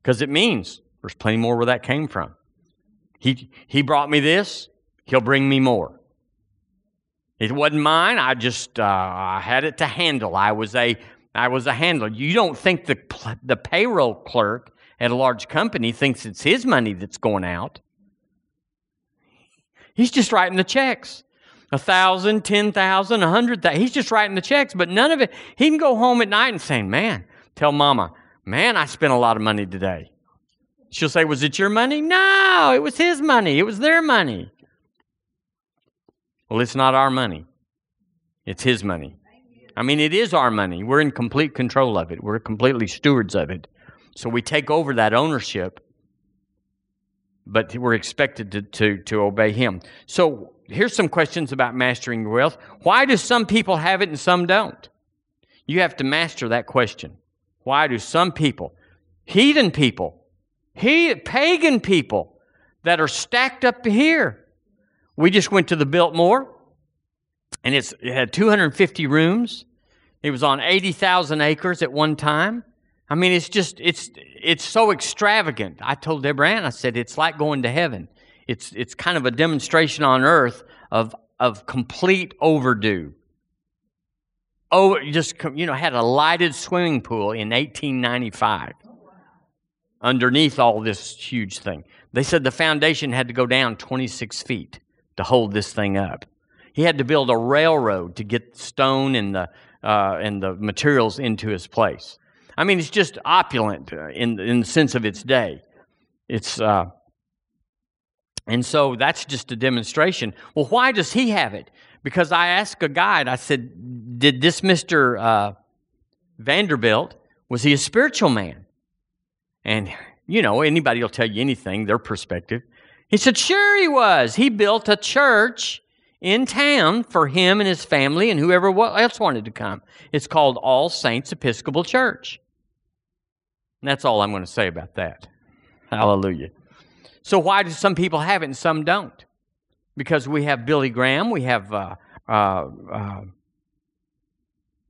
Because it means there's plenty more where that came from. He, he brought me this, he'll bring me more. It wasn't mine. I just uh, I had it to handle. I was a I was a handler. You don't think the the payroll clerk at a large company thinks it's his money that's going out. He's just writing the checks. A thousand, ten thousand, a hundred thousand. He's just writing the checks, but none of it. He can go home at night and say, Man, Tell mama, man, I spent a lot of money today. She'll say, Was it your money? No, it was his money. It was their money. Well, it's not our money, it's his money. I mean, it is our money. We're in complete control of it, we're completely stewards of it. So we take over that ownership, but we're expected to, to, to obey him. So here's some questions about mastering wealth. Why do some people have it and some don't? You have to master that question. Why do some people, heathen people, he, pagan people that are stacked up here? We just went to the Biltmore, and it's it had 250 rooms. It was on 80,000 acres at one time. I mean, it's just it's it's so extravagant. I told Deborah Ann, I said it's like going to heaven. It's it's kind of a demonstration on earth of of complete overdue oh, just you know, had a lighted swimming pool in 1895 underneath all this huge thing. They said the foundation had to go down 26 feet to hold this thing up. He had to build a railroad to get stone and the, uh, and the materials into his place. I mean, it's just opulent uh, in, in the sense of its day. It's, uh, and so that's just a demonstration. Well, why does he have it? Because I asked a guide, I said, Did this Mr. Uh, Vanderbilt, was he a spiritual man? And, you know, anybody will tell you anything, their perspective. He said, Sure, he was. He built a church in town for him and his family and whoever else wanted to come. It's called All Saints Episcopal Church. And that's all I'm going to say about that. Hallelujah. So, why do some people have it and some don't? Because we have Billy Graham, we have, uh, uh, uh,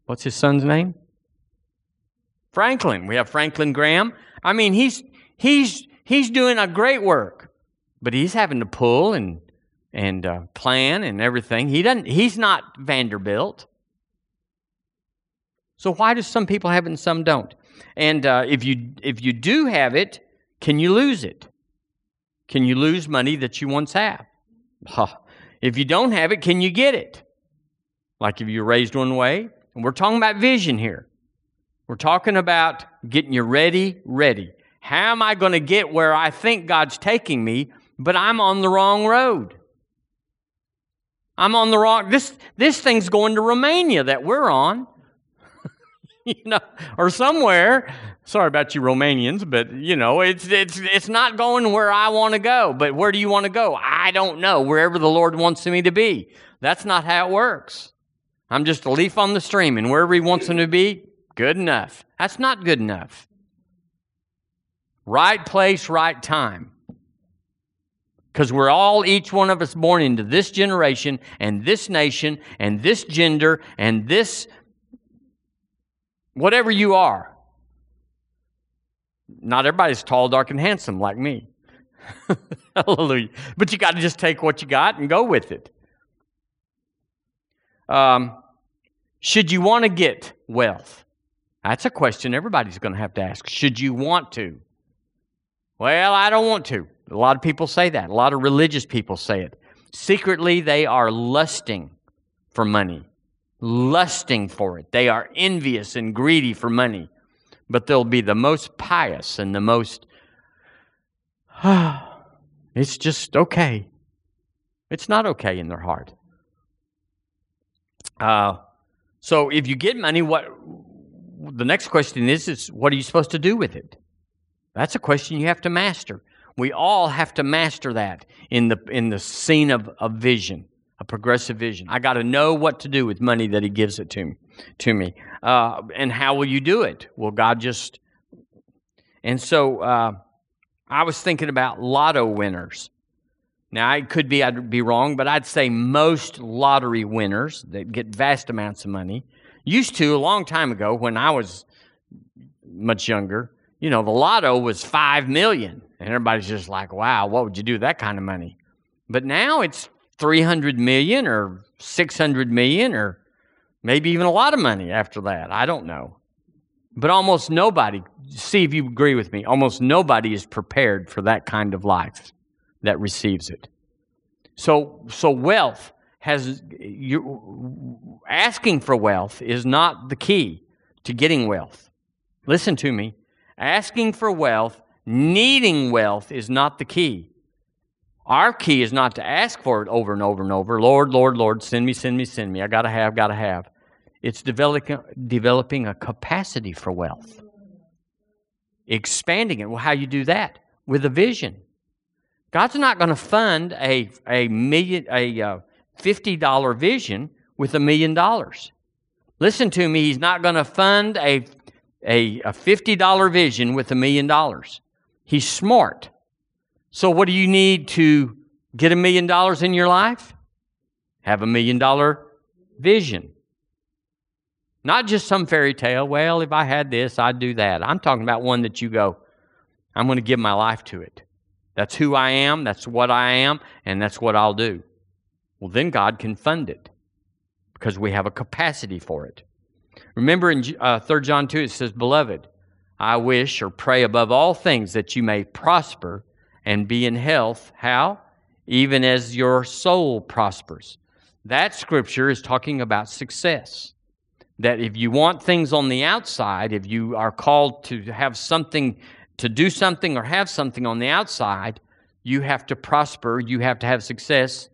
what's his son's name? Franklin. We have Franklin Graham. I mean, he's, he's, he's doing a great work, but he's having to pull and, and uh, plan and everything. He doesn't, he's not Vanderbilt. So, why do some people have it and some don't? And uh, if, you, if you do have it, can you lose it? Can you lose money that you once have? If you don't have it, can you get it? Like if you're raised one way, and we're talking about vision here. We're talking about getting you ready, ready. How am I going to get where I think God's taking me, but I'm on the wrong road? I'm on the wrong this this thing's going to Romania that we're on. you know, or somewhere. Sorry about you Romanians, but you know, it's it's it's not going where I want to go. But where do you want to go? I don't know. Wherever the Lord wants me to be. That's not how it works. I'm just a leaf on the stream, and wherever He wants me to be, good enough. That's not good enough. Right place, right time. Because we're all, each one of us, born into this generation and this nation and this gender and this whatever you are. Not everybody's tall, dark, and handsome like me. Hallelujah. But you got to just take what you got and go with it. Um, should you want to get wealth? That's a question everybody's going to have to ask. Should you want to? Well, I don't want to. A lot of people say that. A lot of religious people say it. Secretly, they are lusting for money lusting for it. They are envious and greedy for money, but they'll be the most pious and the most, it's just okay. It's not okay in their heart. Uh, so if you get money, what the next question is, is what are you supposed to do with it? That's a question you have to master. We all have to master that in the in the scene of, of vision a progressive vision. I got to know what to do with money that He gives it to me. To me, uh, and how will you do it? Will God just? And so uh, I was thinking about lotto winners. Now I could be I'd be wrong, but I'd say most lottery winners that get vast amounts of money used to a long time ago when I was much younger. You know, the lotto was five million, and everybody's just like, "Wow, what would you do with that kind of money?" But now it's 300 million or 600 million or maybe even a lot of money after that. I don't know. But almost nobody, see if you agree with me, almost nobody is prepared for that kind of life that receives it. So, so wealth has, you, asking for wealth is not the key to getting wealth. Listen to me. Asking for wealth, needing wealth is not the key. Our key is not to ask for it over and over and over. Lord, Lord, Lord, send me, send me, send me. I got to have, got to have. It's developing, developing a capacity for wealth, expanding it. Well, how you do that? With a vision. God's not going to fund a, a million, a uh, $50 vision with a million dollars. Listen to me, He's not going to fund a, a, a $50 vision with a million dollars. He's smart. So, what do you need to get a million dollars in your life? Have a million dollar vision. Not just some fairy tale. Well, if I had this, I'd do that. I'm talking about one that you go, I'm going to give my life to it. That's who I am, that's what I am, and that's what I'll do. Well, then God can fund it because we have a capacity for it. Remember in uh, 3 John 2, it says, Beloved, I wish or pray above all things that you may prosper and be in health. How? Even as your soul prospers. That scripture is talking about success. That if you want things on the outside, if you are called to have something, to do something or have something on the outside, you have to prosper, you have to have success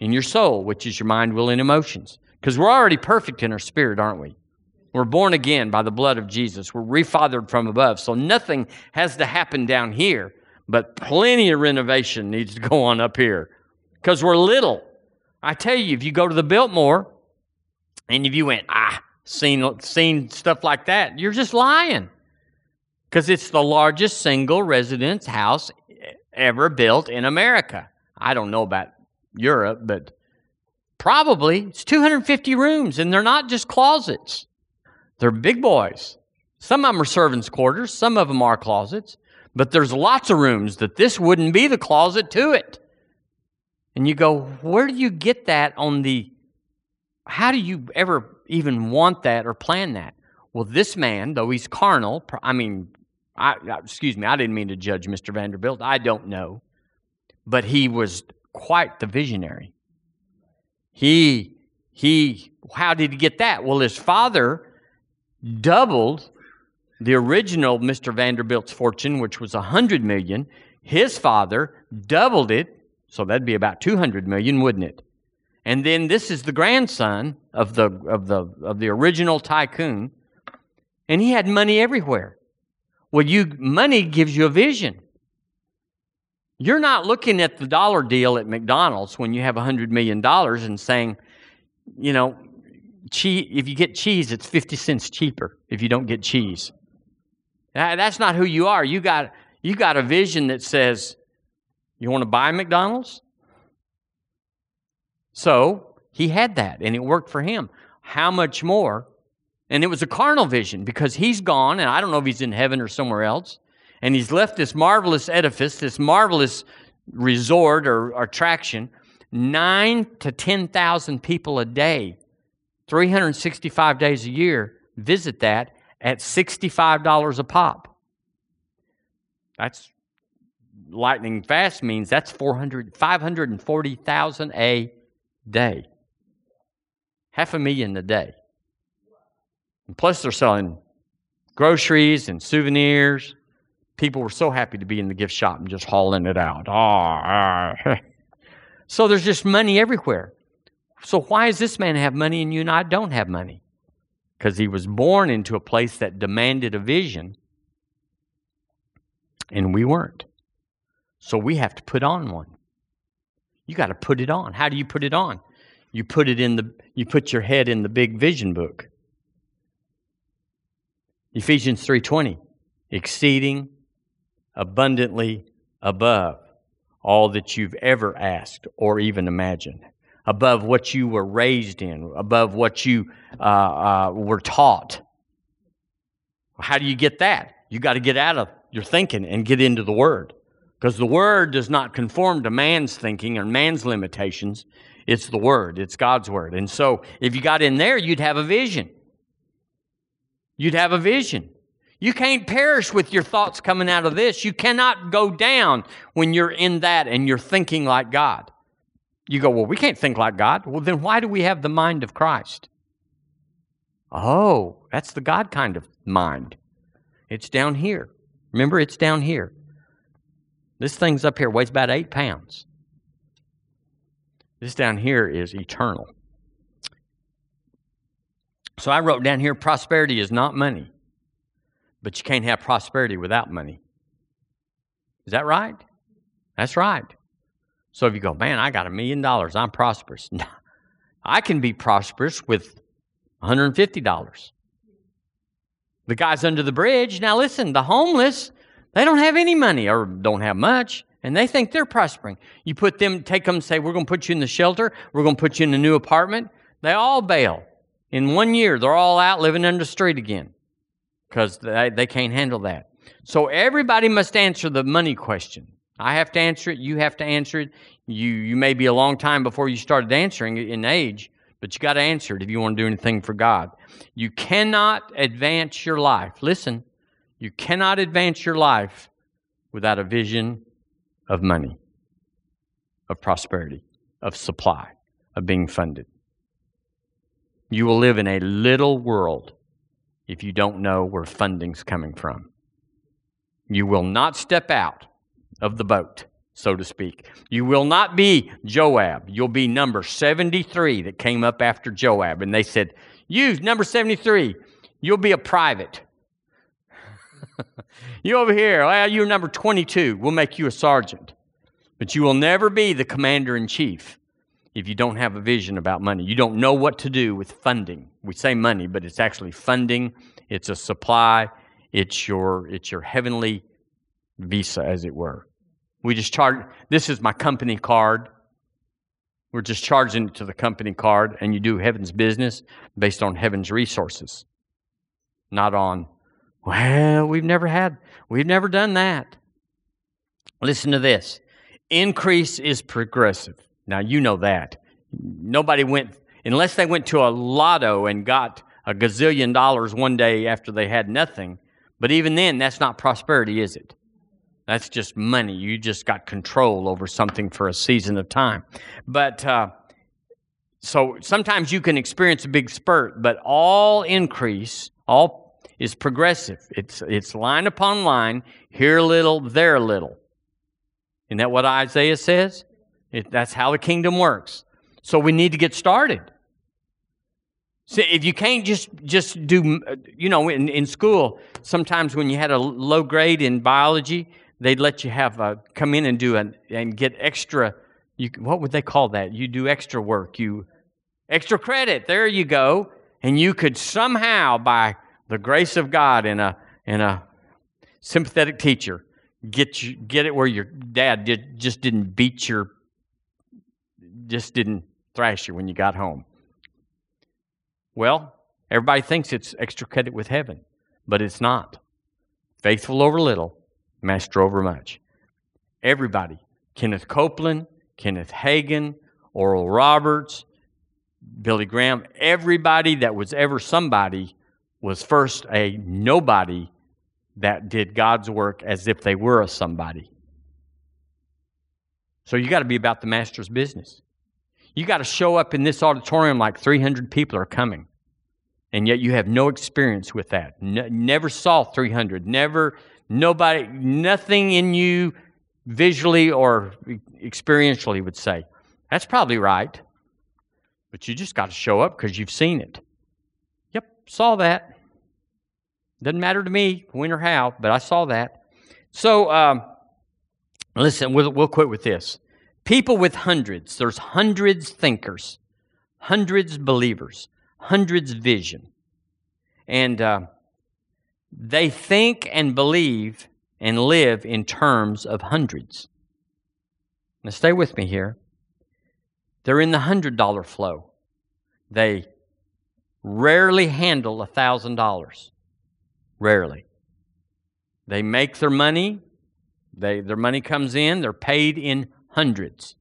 in your soul, which is your mind, will, and emotions. Because we're already perfect in our spirit, aren't we? We're born again by the blood of Jesus. We're refathered from above. So nothing has to happen down here, but plenty of renovation needs to go on up here because we're little. I tell you, if you go to the Biltmore and if you went, ah, seen, seen stuff like that, you're just lying because it's the largest single residence house ever built in America. I don't know about Europe, but probably it's 250 rooms, and they're not just closets, they're big boys. Some of them are servants' quarters, some of them are closets, but there's lots of rooms that this wouldn't be the closet to it. And you go, where do you get that on the, how do you ever even want that or plan that? Well, this man, though he's carnal, I mean, I, excuse me, I didn't mean to judge Mr. Vanderbilt. I don't know. But he was quite the visionary. He, he, how did he get that? Well, his father doubled the original Mr. Vanderbilt's fortune, which was a hundred million. His father doubled it, so that'd be about two hundred million, wouldn't it? And then this is the grandson of the of the of the original tycoon, and he had money everywhere. Well, you money gives you a vision. You're not looking at the dollar deal at McDonald's when you have $100 million and saying, you know, if you get cheese, it's 50 cents cheaper if you don't get cheese. That's not who you are. You got, you got a vision that says, you want to buy McDonald's? So he had that and it worked for him. How much more? And it was a carnal vision because he's gone, and I don't know if he's in heaven or somewhere else and he's left this marvelous edifice, this marvelous resort or, attraction, nine to 10,000 people a day, 365 days a year visit that at $65 a pop. That's lightning fast means that's 400, 540,000 a day. Half a million a day. And plus, they're selling groceries and souvenirs people were so happy to be in the gift shop and just hauling it out. Oh, so there's just money everywhere. So why does this man have money and you and I don't have money? Because he was born into a place that demanded a vision, and we weren't. So we have to put on one. You got to put it on. How do you put it on? You put it in the you put your head in the big vision book. Ephesians 3:20 exceeding abundantly above all that you've ever asked or even imagined, above what you were raised in, above what you uh, uh, were taught. How do you get that? You got to get out of your thinking and get into the Word. Because the Word does not conform to man's thinking or man's limitations. It's the Word, it's God's Word. And so if you got in there, you'd have a vision. You'd have a vision. You can't perish with your thoughts coming out of this. You cannot go down when you're in that and you're thinking like God. You go, well, we can't think like God. Well, then why do we have the mind of Christ? Oh, that's the God kind of mind. It's down here. Remember, it's down here. This thing's up here, weighs about eight pounds. This down here is eternal. So I wrote down here prosperity is not money. But you can't have prosperity without money. Is that right? That's right. So if you go, man, I got a million dollars, I'm prosperous. I can be prosperous with $150. The guys under the bridge, now listen, the homeless, they don't have any money or don't have much, and they think they're prospering. You put them, take them, say, we're going to put you in the shelter, we're going to put you in a new apartment. They all bail. In one year, they're all out living in the street again because they, they can't handle that. So everybody must answer the money question. I have to answer it. You have to answer it. You, you may be a long time before you started answering it in age, but you got to answer it if you want to do anything for God. You cannot advance your life. Listen, you cannot advance your life without a vision of money, of prosperity, of supply, of being funded. You will live in a little world if you don't know where funding's coming from. You will not step out of the boat, so to speak. You will not be Joab. You'll be number 73 that came up after Joab. And they said, You, number 73, you'll be a private. you over here, well, you're number 22. We'll make you a sergeant. But you will never be the commander in chief if you don't have a vision about money. You don't know what to do with funding. We say money, but it's actually funding, it's a supply, it's your it's your heavenly visa as it were. We just charge this is my company card. We're just charging it to the company card and you do heaven's business based on heaven's resources. Not on well, we've never had we've never done that. Listen to this. Increase is progressive. Now, you know that. Nobody went, unless they went to a lotto and got a gazillion dollars one day after they had nothing. But even then, that's not prosperity, is it? That's just money. You just got control over something for a season of time. But uh, so sometimes you can experience a big spurt, but all increase, all is progressive. It's it's line upon line, here a little, there a little. Isn't that what Isaiah says? It, that's how the kingdom works. So we need to get started. See, if you can't just just do, you know, in, in school, sometimes when you had a low grade in biology, they'd let you have a, come in and do an, and get extra. You, what would they call that? You do extra work. You extra credit. There you go. And you could somehow, by the grace of God and a and a sympathetic teacher, get you, get it where your dad did, just didn't beat your, just didn't thrash you when you got home. Well, everybody thinks it's extra credit with heaven, but it's not. Faithful over little, master over much. Everybody, Kenneth Copeland, Kenneth Hagin, Oral Roberts, Billy Graham, everybody that was ever somebody was first a nobody that did God's work as if they were a somebody. So you got to be about the master's business. You got to show up in this auditorium like 300 people are coming. And yet you have no experience with that. never saw 300. Never, nobody, nothing in you visually or experientially would say, that's probably right. But you just got to show up because you've seen it. Yep, saw that. Doesn't matter to me when or how, but I saw that. So, um, listen, we'll, we'll quit with this. People with hundreds, there's hundreds thinkers, hundreds believers, hundreds vision. And uh, they think and believe and live in terms of hundreds. Now, stay with me here. They're in the hundred dollar flow. They rarely handle a thousand dollars. Rarely. They make their money, they, their money comes in, they're paid in hundreds.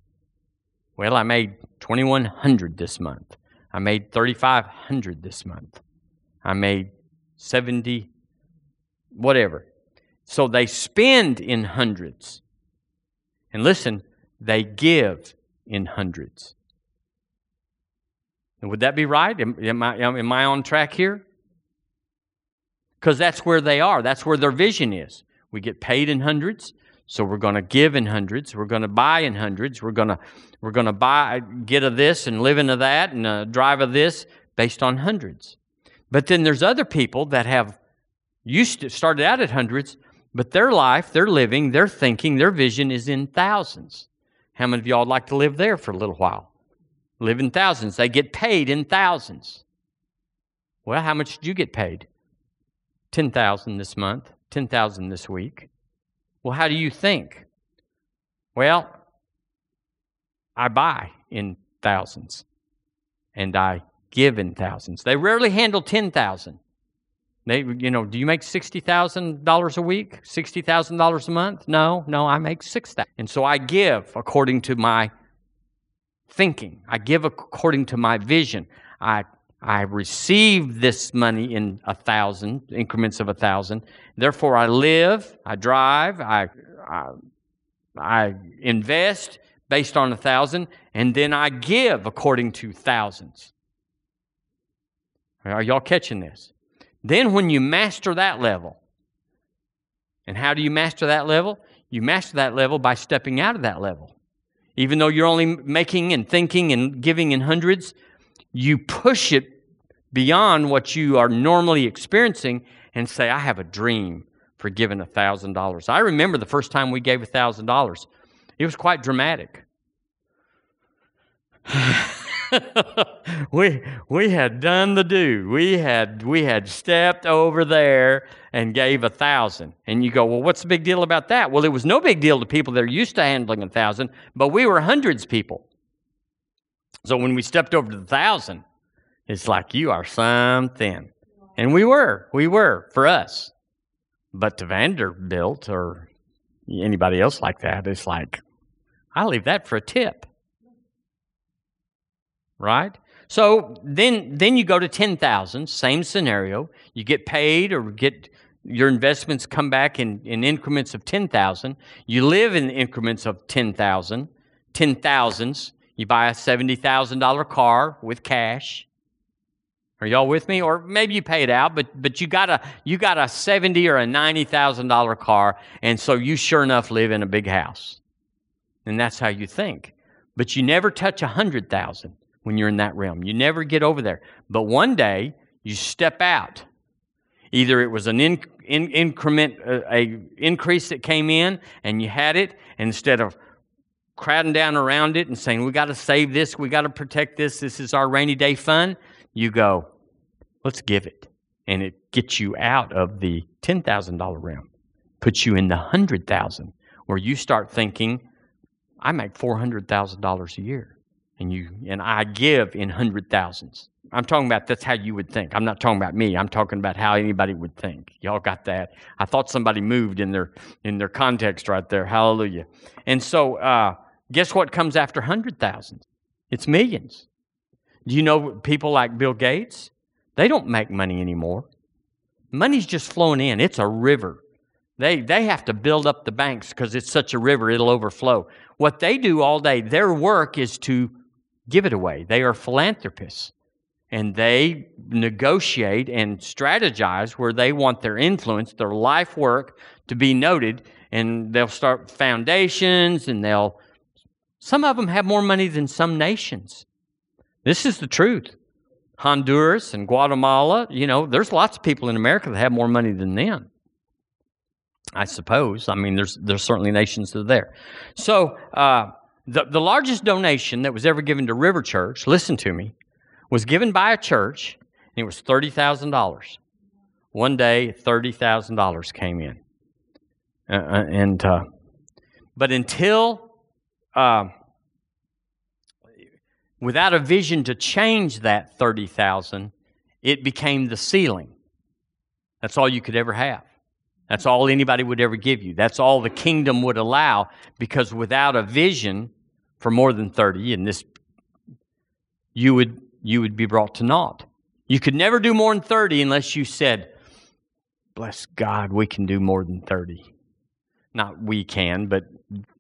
Well, I made 2100 this month. I made 3500 this month. I made 70 whatever. So they spend in hundreds. And listen, they give in hundreds. And would that be right? Am, am, I, am I on track here? because that's where they are. That's where their vision is. We get paid in hundreds, so we're going to give in hundreds. We're going to buy in hundreds. We're going to we're going to buy get a this and live into that and uh, drive a this based on hundreds. But then there's other people that have used to started out at hundreds, but their life, their living, their thinking, their vision is in thousands. How many of y'all like to live there for a little while? Live in thousands. They get paid in thousands. Well, how much did you get paid? 10,000 this month, 10,000 this week. Well, how do you think? Well, I buy in thousands and I give in thousands. They rarely handle 10,000. They, you know, do you make $60,000 a week? $60,000 a month? No, no, I make 6,000. And so I give according to my thinking. I give according to my vision. I I receive this money in a thousand, increments of a thousand. Therefore, I live, I drive, I, I, I invest based on a thousand, and then I give according to thousands. Are y'all catching this? Then, when you master that level, and how do you master that level? You master that level by stepping out of that level. Even though you're only making and thinking and giving in hundreds, you push it beyond what you are normally experiencing and say, I have a dream for giving $1,000. I remember the first time we gave $1,000. It was quite dramatic. we we had done the do. We had we had stepped over there and gave a thousand. And you go, well, what's the big deal about that? Well, it was no big deal to people that are used to handling a thousand, but we were hundreds people. So when we stepped over to the thousand, it's like you are something. And we were, we were for us. But to Vanderbilt or anybody else like that, it's like, I leave that for a tip right? So then, then you go to 10,000, same scenario. You get paid or get your investments come back in, in increments of 10,000. You live in increments of 10,000, 10,000s. You buy a $70,000 car with cash. Are y'all with me? Or maybe you pay it out, but but you got a you got a seventy or a ninety thousand dollar car, and so you sure enough live in a big house, and that's how you think. But you never touch a hundred thousand when you're in that realm. You never get over there. But one day, you step out. Either it was an in, in, increment, uh, a increase that came in, and you had it, instead of crowding down around it and saying, "We got to save this, we got to protect this, this is our rainy day fund," you go, "Let's give it," and it gets you out of the ten thousand dollar realm, puts you in the hundred thousand, where you start thinking, "I make four hundred thousand dollars a year." and you and I give in hundred thousands. I'm talking about that's how you would think. I'm not talking about me. I'm talking about how anybody would think. Y'all got that? I thought somebody moved in their in their context right there. Hallelujah. And so, uh, guess what comes after hundred thousands? It's millions. Do you know people like Bill Gates? They don't make money anymore. Money's just flowing in. It's a river. They they have to build up the banks because it's such a river. It'll overflow. What they do all day, their work is to give it away. They are philanthropists. And they negotiate and strategize where they want their influence, their life work to be noted. And they'll start foundations and they'll, some of them have more money than some nations. This is the truth. Honduras and Guatemala, you know, there's lots of people in America that have more money than them. I suppose. I mean, there's there's certainly nations that are there. So, uh, the, the largest donation that was ever given to River Church, listen to me, was given by a church, and it was $30,000. One day, $30,000 came in. Uh, uh, and, uh, but until, uh, without a vision to change that 30,000, it became the ceiling. That's all you could ever have. That's all anybody would ever give you. That's all the kingdom would allow because without a vision for more than 30 and this you would you would be brought to naught. You could never do more than 30 unless you said, "Bless God, we can do more than 30." Not we can, but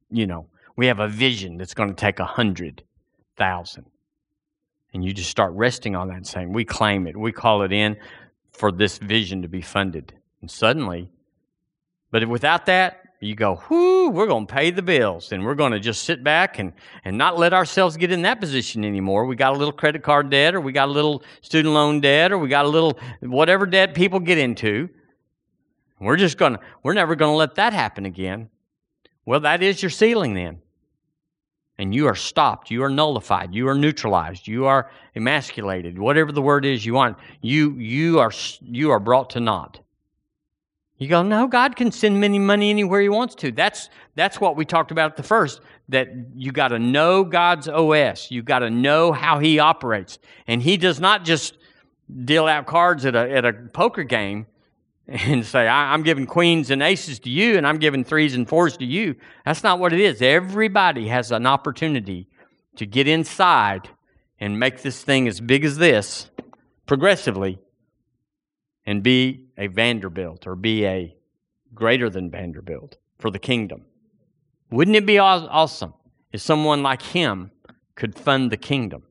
you know, we have a vision that's going to take a hundred thousand. And you just start resting on that saying, We claim it. We call it in for this vision to be funded. And suddenly but without that, you go, whoo, we're going to pay the bills and we're going to just sit back and, and not let ourselves get in that position anymore. We got a little credit card debt or we got a little student loan debt or we got a little whatever debt people get into. We're just going to, we're never going to let that happen again. Well, that is your ceiling then. And you are stopped. You are nullified. You are neutralized. You are emasculated. Whatever the word is you want, you, you, are, you are brought to naught. You go, no, God can send many money anywhere He wants to. That's that's what we talked about at the first. That you got to know God's OS. You got to know how He operates, and He does not just deal out cards at a at a poker game and say, I'm giving queens and aces to you, and I'm giving threes and fours to you. That's not what it is. Everybody has an opportunity to get inside and make this thing as big as this progressively and be a Vanderbilt or be a greater than Vanderbilt for the kingdom. Wouldn't it be awesome if someone like him could fund the kingdom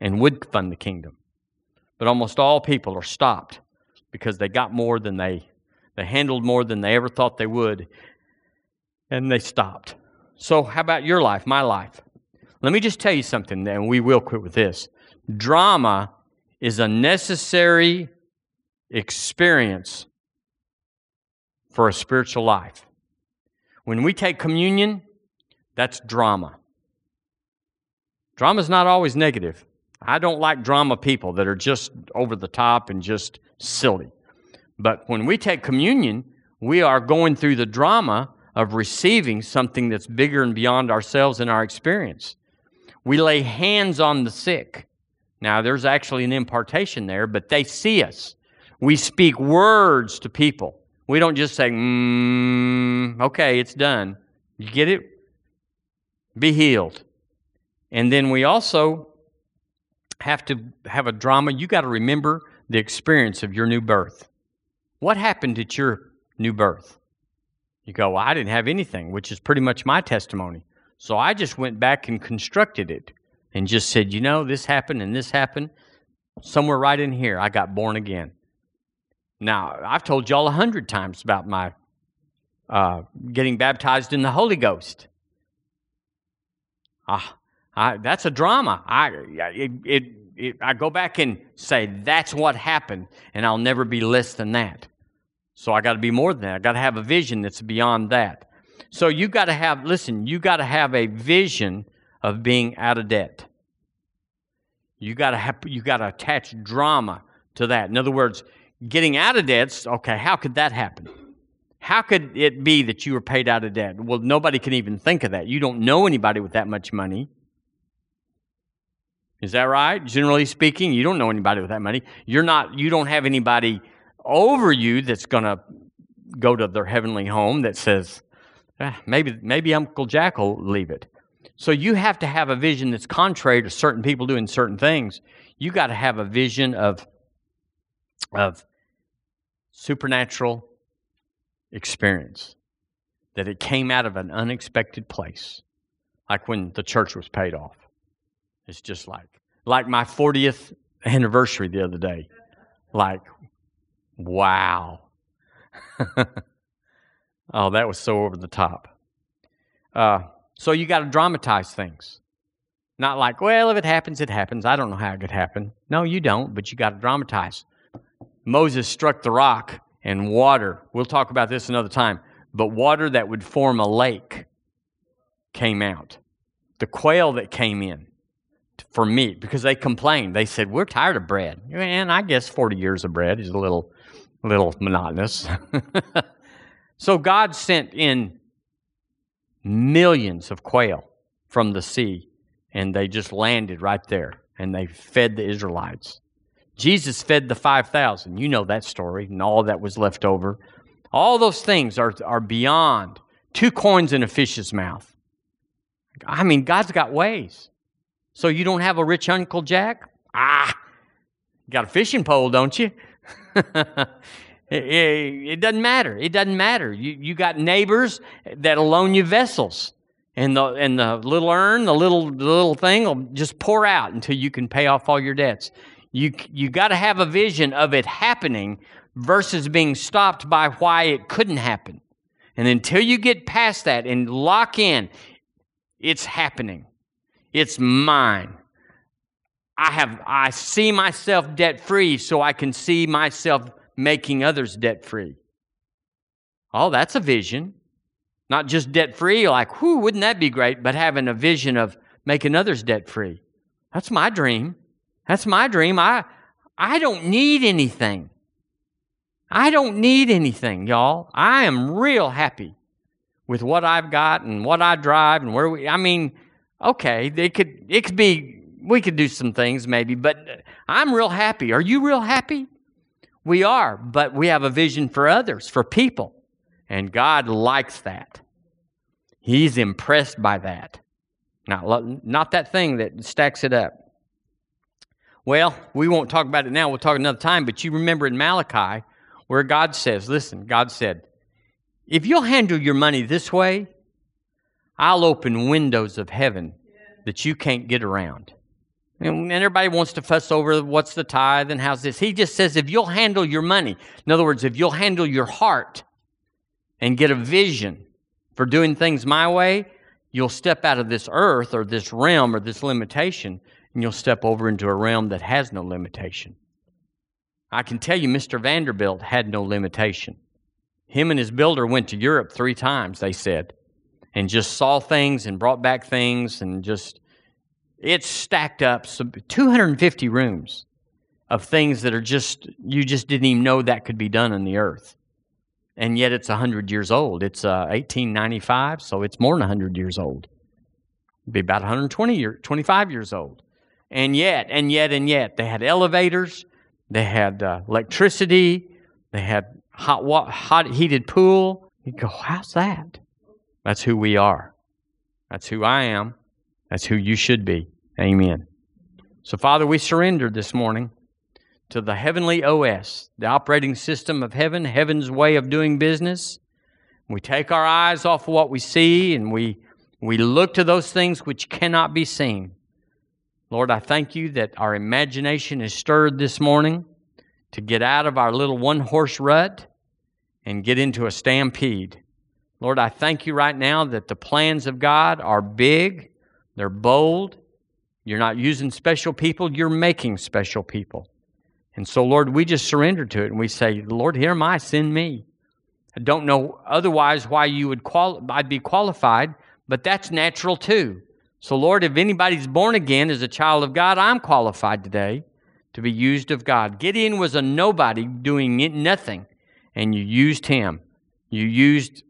and would fund the kingdom. But almost all people are stopped because they got more than they they handled more than they ever thought they would and they stopped. So how about your life, my life? Let me just tell you something and we will quit with this. Drama is a necessary experience for a spiritual life. When we take communion, that's drama. Drama is not always negative. I don't like drama people that are just over the top and just silly. But when we take communion, we are going through the drama of receiving something that's bigger and beyond ourselves and our experience. We lay hands on the sick. Now, there's actually an impartation there, but they see us. We speak words to people. We don't just say, mm, okay, it's done. You get it? Be healed. And then we also have to have a drama. You got to remember the experience of your new birth. What happened at your new birth? You go, well, I didn't have anything, which is pretty much my testimony. So I just went back and constructed it and just said, you know, this happened and this happened. Somewhere right in here, I got born again. Now, I've told y'all a hundred times about my uh, getting baptized in the Holy Ghost. Ah, I, that's a drama. I, it, it, it, I go back and say, that's what happened, and I'll never be less than that. So I got to be more than that. I got to have a vision that's beyond that. So you got to have, listen, you got to have a vision of being out of debt. You got to have, you got to attach drama to that. In other words, getting out of debts, okay, how could that happen? How could it be that you were paid out of debt? Well, nobody can even think of that. You don't know anybody with that much money. Is that right? Generally speaking, you don't know anybody with that money. You're not you don't have anybody over you that's going to go to their heavenly home that says, eh, maybe maybe Uncle Jack will leave it. So you have to have a vision that's contrary to certain people doing certain things. You got to have a vision of of supernatural experience that it came out of an unexpected place, like when the church was paid off. It's just like like my 40th anniversary the other day. Like, wow. oh, that was so over the top. Uh, so you got to dramatize things. Not like, well, if it happens, it happens. I don't know how it could happen. No, you don't, but you got to dramatize. Moses struck the rock and water. We'll talk about this another time. But water that would form a lake came out. The quail that came in for meat because they complained. They said, "We're tired of bread." And I guess 40 years of bread is a little little monotonous. so God sent in millions of quail from the sea and they just landed right there and they fed the Israelites. Jesus fed the 5,000. You know that story and all that was left over. All those things are, are beyond two coins in a fish's mouth. I mean, God's got ways. So you don't have a rich Uncle Jack? Ah, you got a fishing pole, don't you? it, it, it, doesn't matter. It doesn't matter. You, you got neighbors that'll loan you vessels. And the, and the little urn, the little, the little thing will just pour out until you can pay off all your debts. You, you got to have a vision of it happening versus being stopped by why it couldn't happen. And until you get past that and lock in, it's happening. It's mine. I have I see myself debt free so I can see myself making others debt free. Oh, that's a vision. Not just debt free, like, whoo, wouldn't that be great? But having a vision of making others debt free. That's my dream. That's my dream. I, I don't need anything. I don't need anything, y'all. I am real happy with what I've got and what I drive and where we, I mean, okay, it could, it could be, we could do some things maybe, but I'm real happy. Are you real happy? We are, but we have a vision for others, for people. And God likes that. He's impressed by that. Not, not that thing that stacks it up. Well, we won't talk about it now. We'll talk another time. But you remember in Malachi where God says, listen, God said, if you'll handle your money this way, I'll open windows of heaven that you can't get around. And everybody wants to fuss over what's the tithe and how's this. He just says if you'll handle your money, in other words, if you'll handle your heart and get a vision for doing things my way, you'll step out of this earth or this realm or this limitation and you'll step over into a realm that has no limitation. I can tell you, Mr. Vanderbilt had no limitation. Him and his builder went to Europe three times, they said, and just saw things and brought back things and just, it's stacked up some, 250 rooms of things that are just, you just didn't even know that could be done on the earth. And yet it's 100 years old. It's uh, 1895, so it's more than 100 years old. It'd be about 120 year, 25 years old. And yet, and yet, and yet, they had elevators, they had uh, electricity, they had hot, hot heated pool. You go, how's that? That's who we are. That's who I am. That's who you should be. Amen. So, Father, we surrender this morning to the heavenly OS, the operating system of heaven, heaven's way of doing business. We take our eyes off of what we see and we, we look to those things which cannot be seen. Lord, I thank you that our imagination is stirred this morning to get out of our little one horse rut and get into a stampede. Lord, I thank you right now that the plans of God are big, they're bold. You're not using special people, you're making special people. And so, Lord, we just surrender to it and we say, Lord, here am I, send me. I don't know otherwise why you would quali- I'd be qualified, but that's natural too. So, Lord, if anybody's born again as a child of God, I'm qualified today to be used of God. Gideon was a nobody doing nothing, and you used him. You used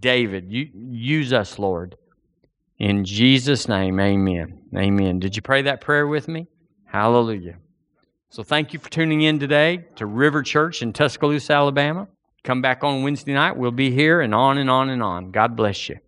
David. You use us, Lord. In Jesus' name, amen. Amen. Did you pray that prayer with me? Hallelujah. So thank you for tuning in today to River Church in Tuscaloosa, Alabama. Come back on Wednesday night. We'll be here and on and on and on. God bless you.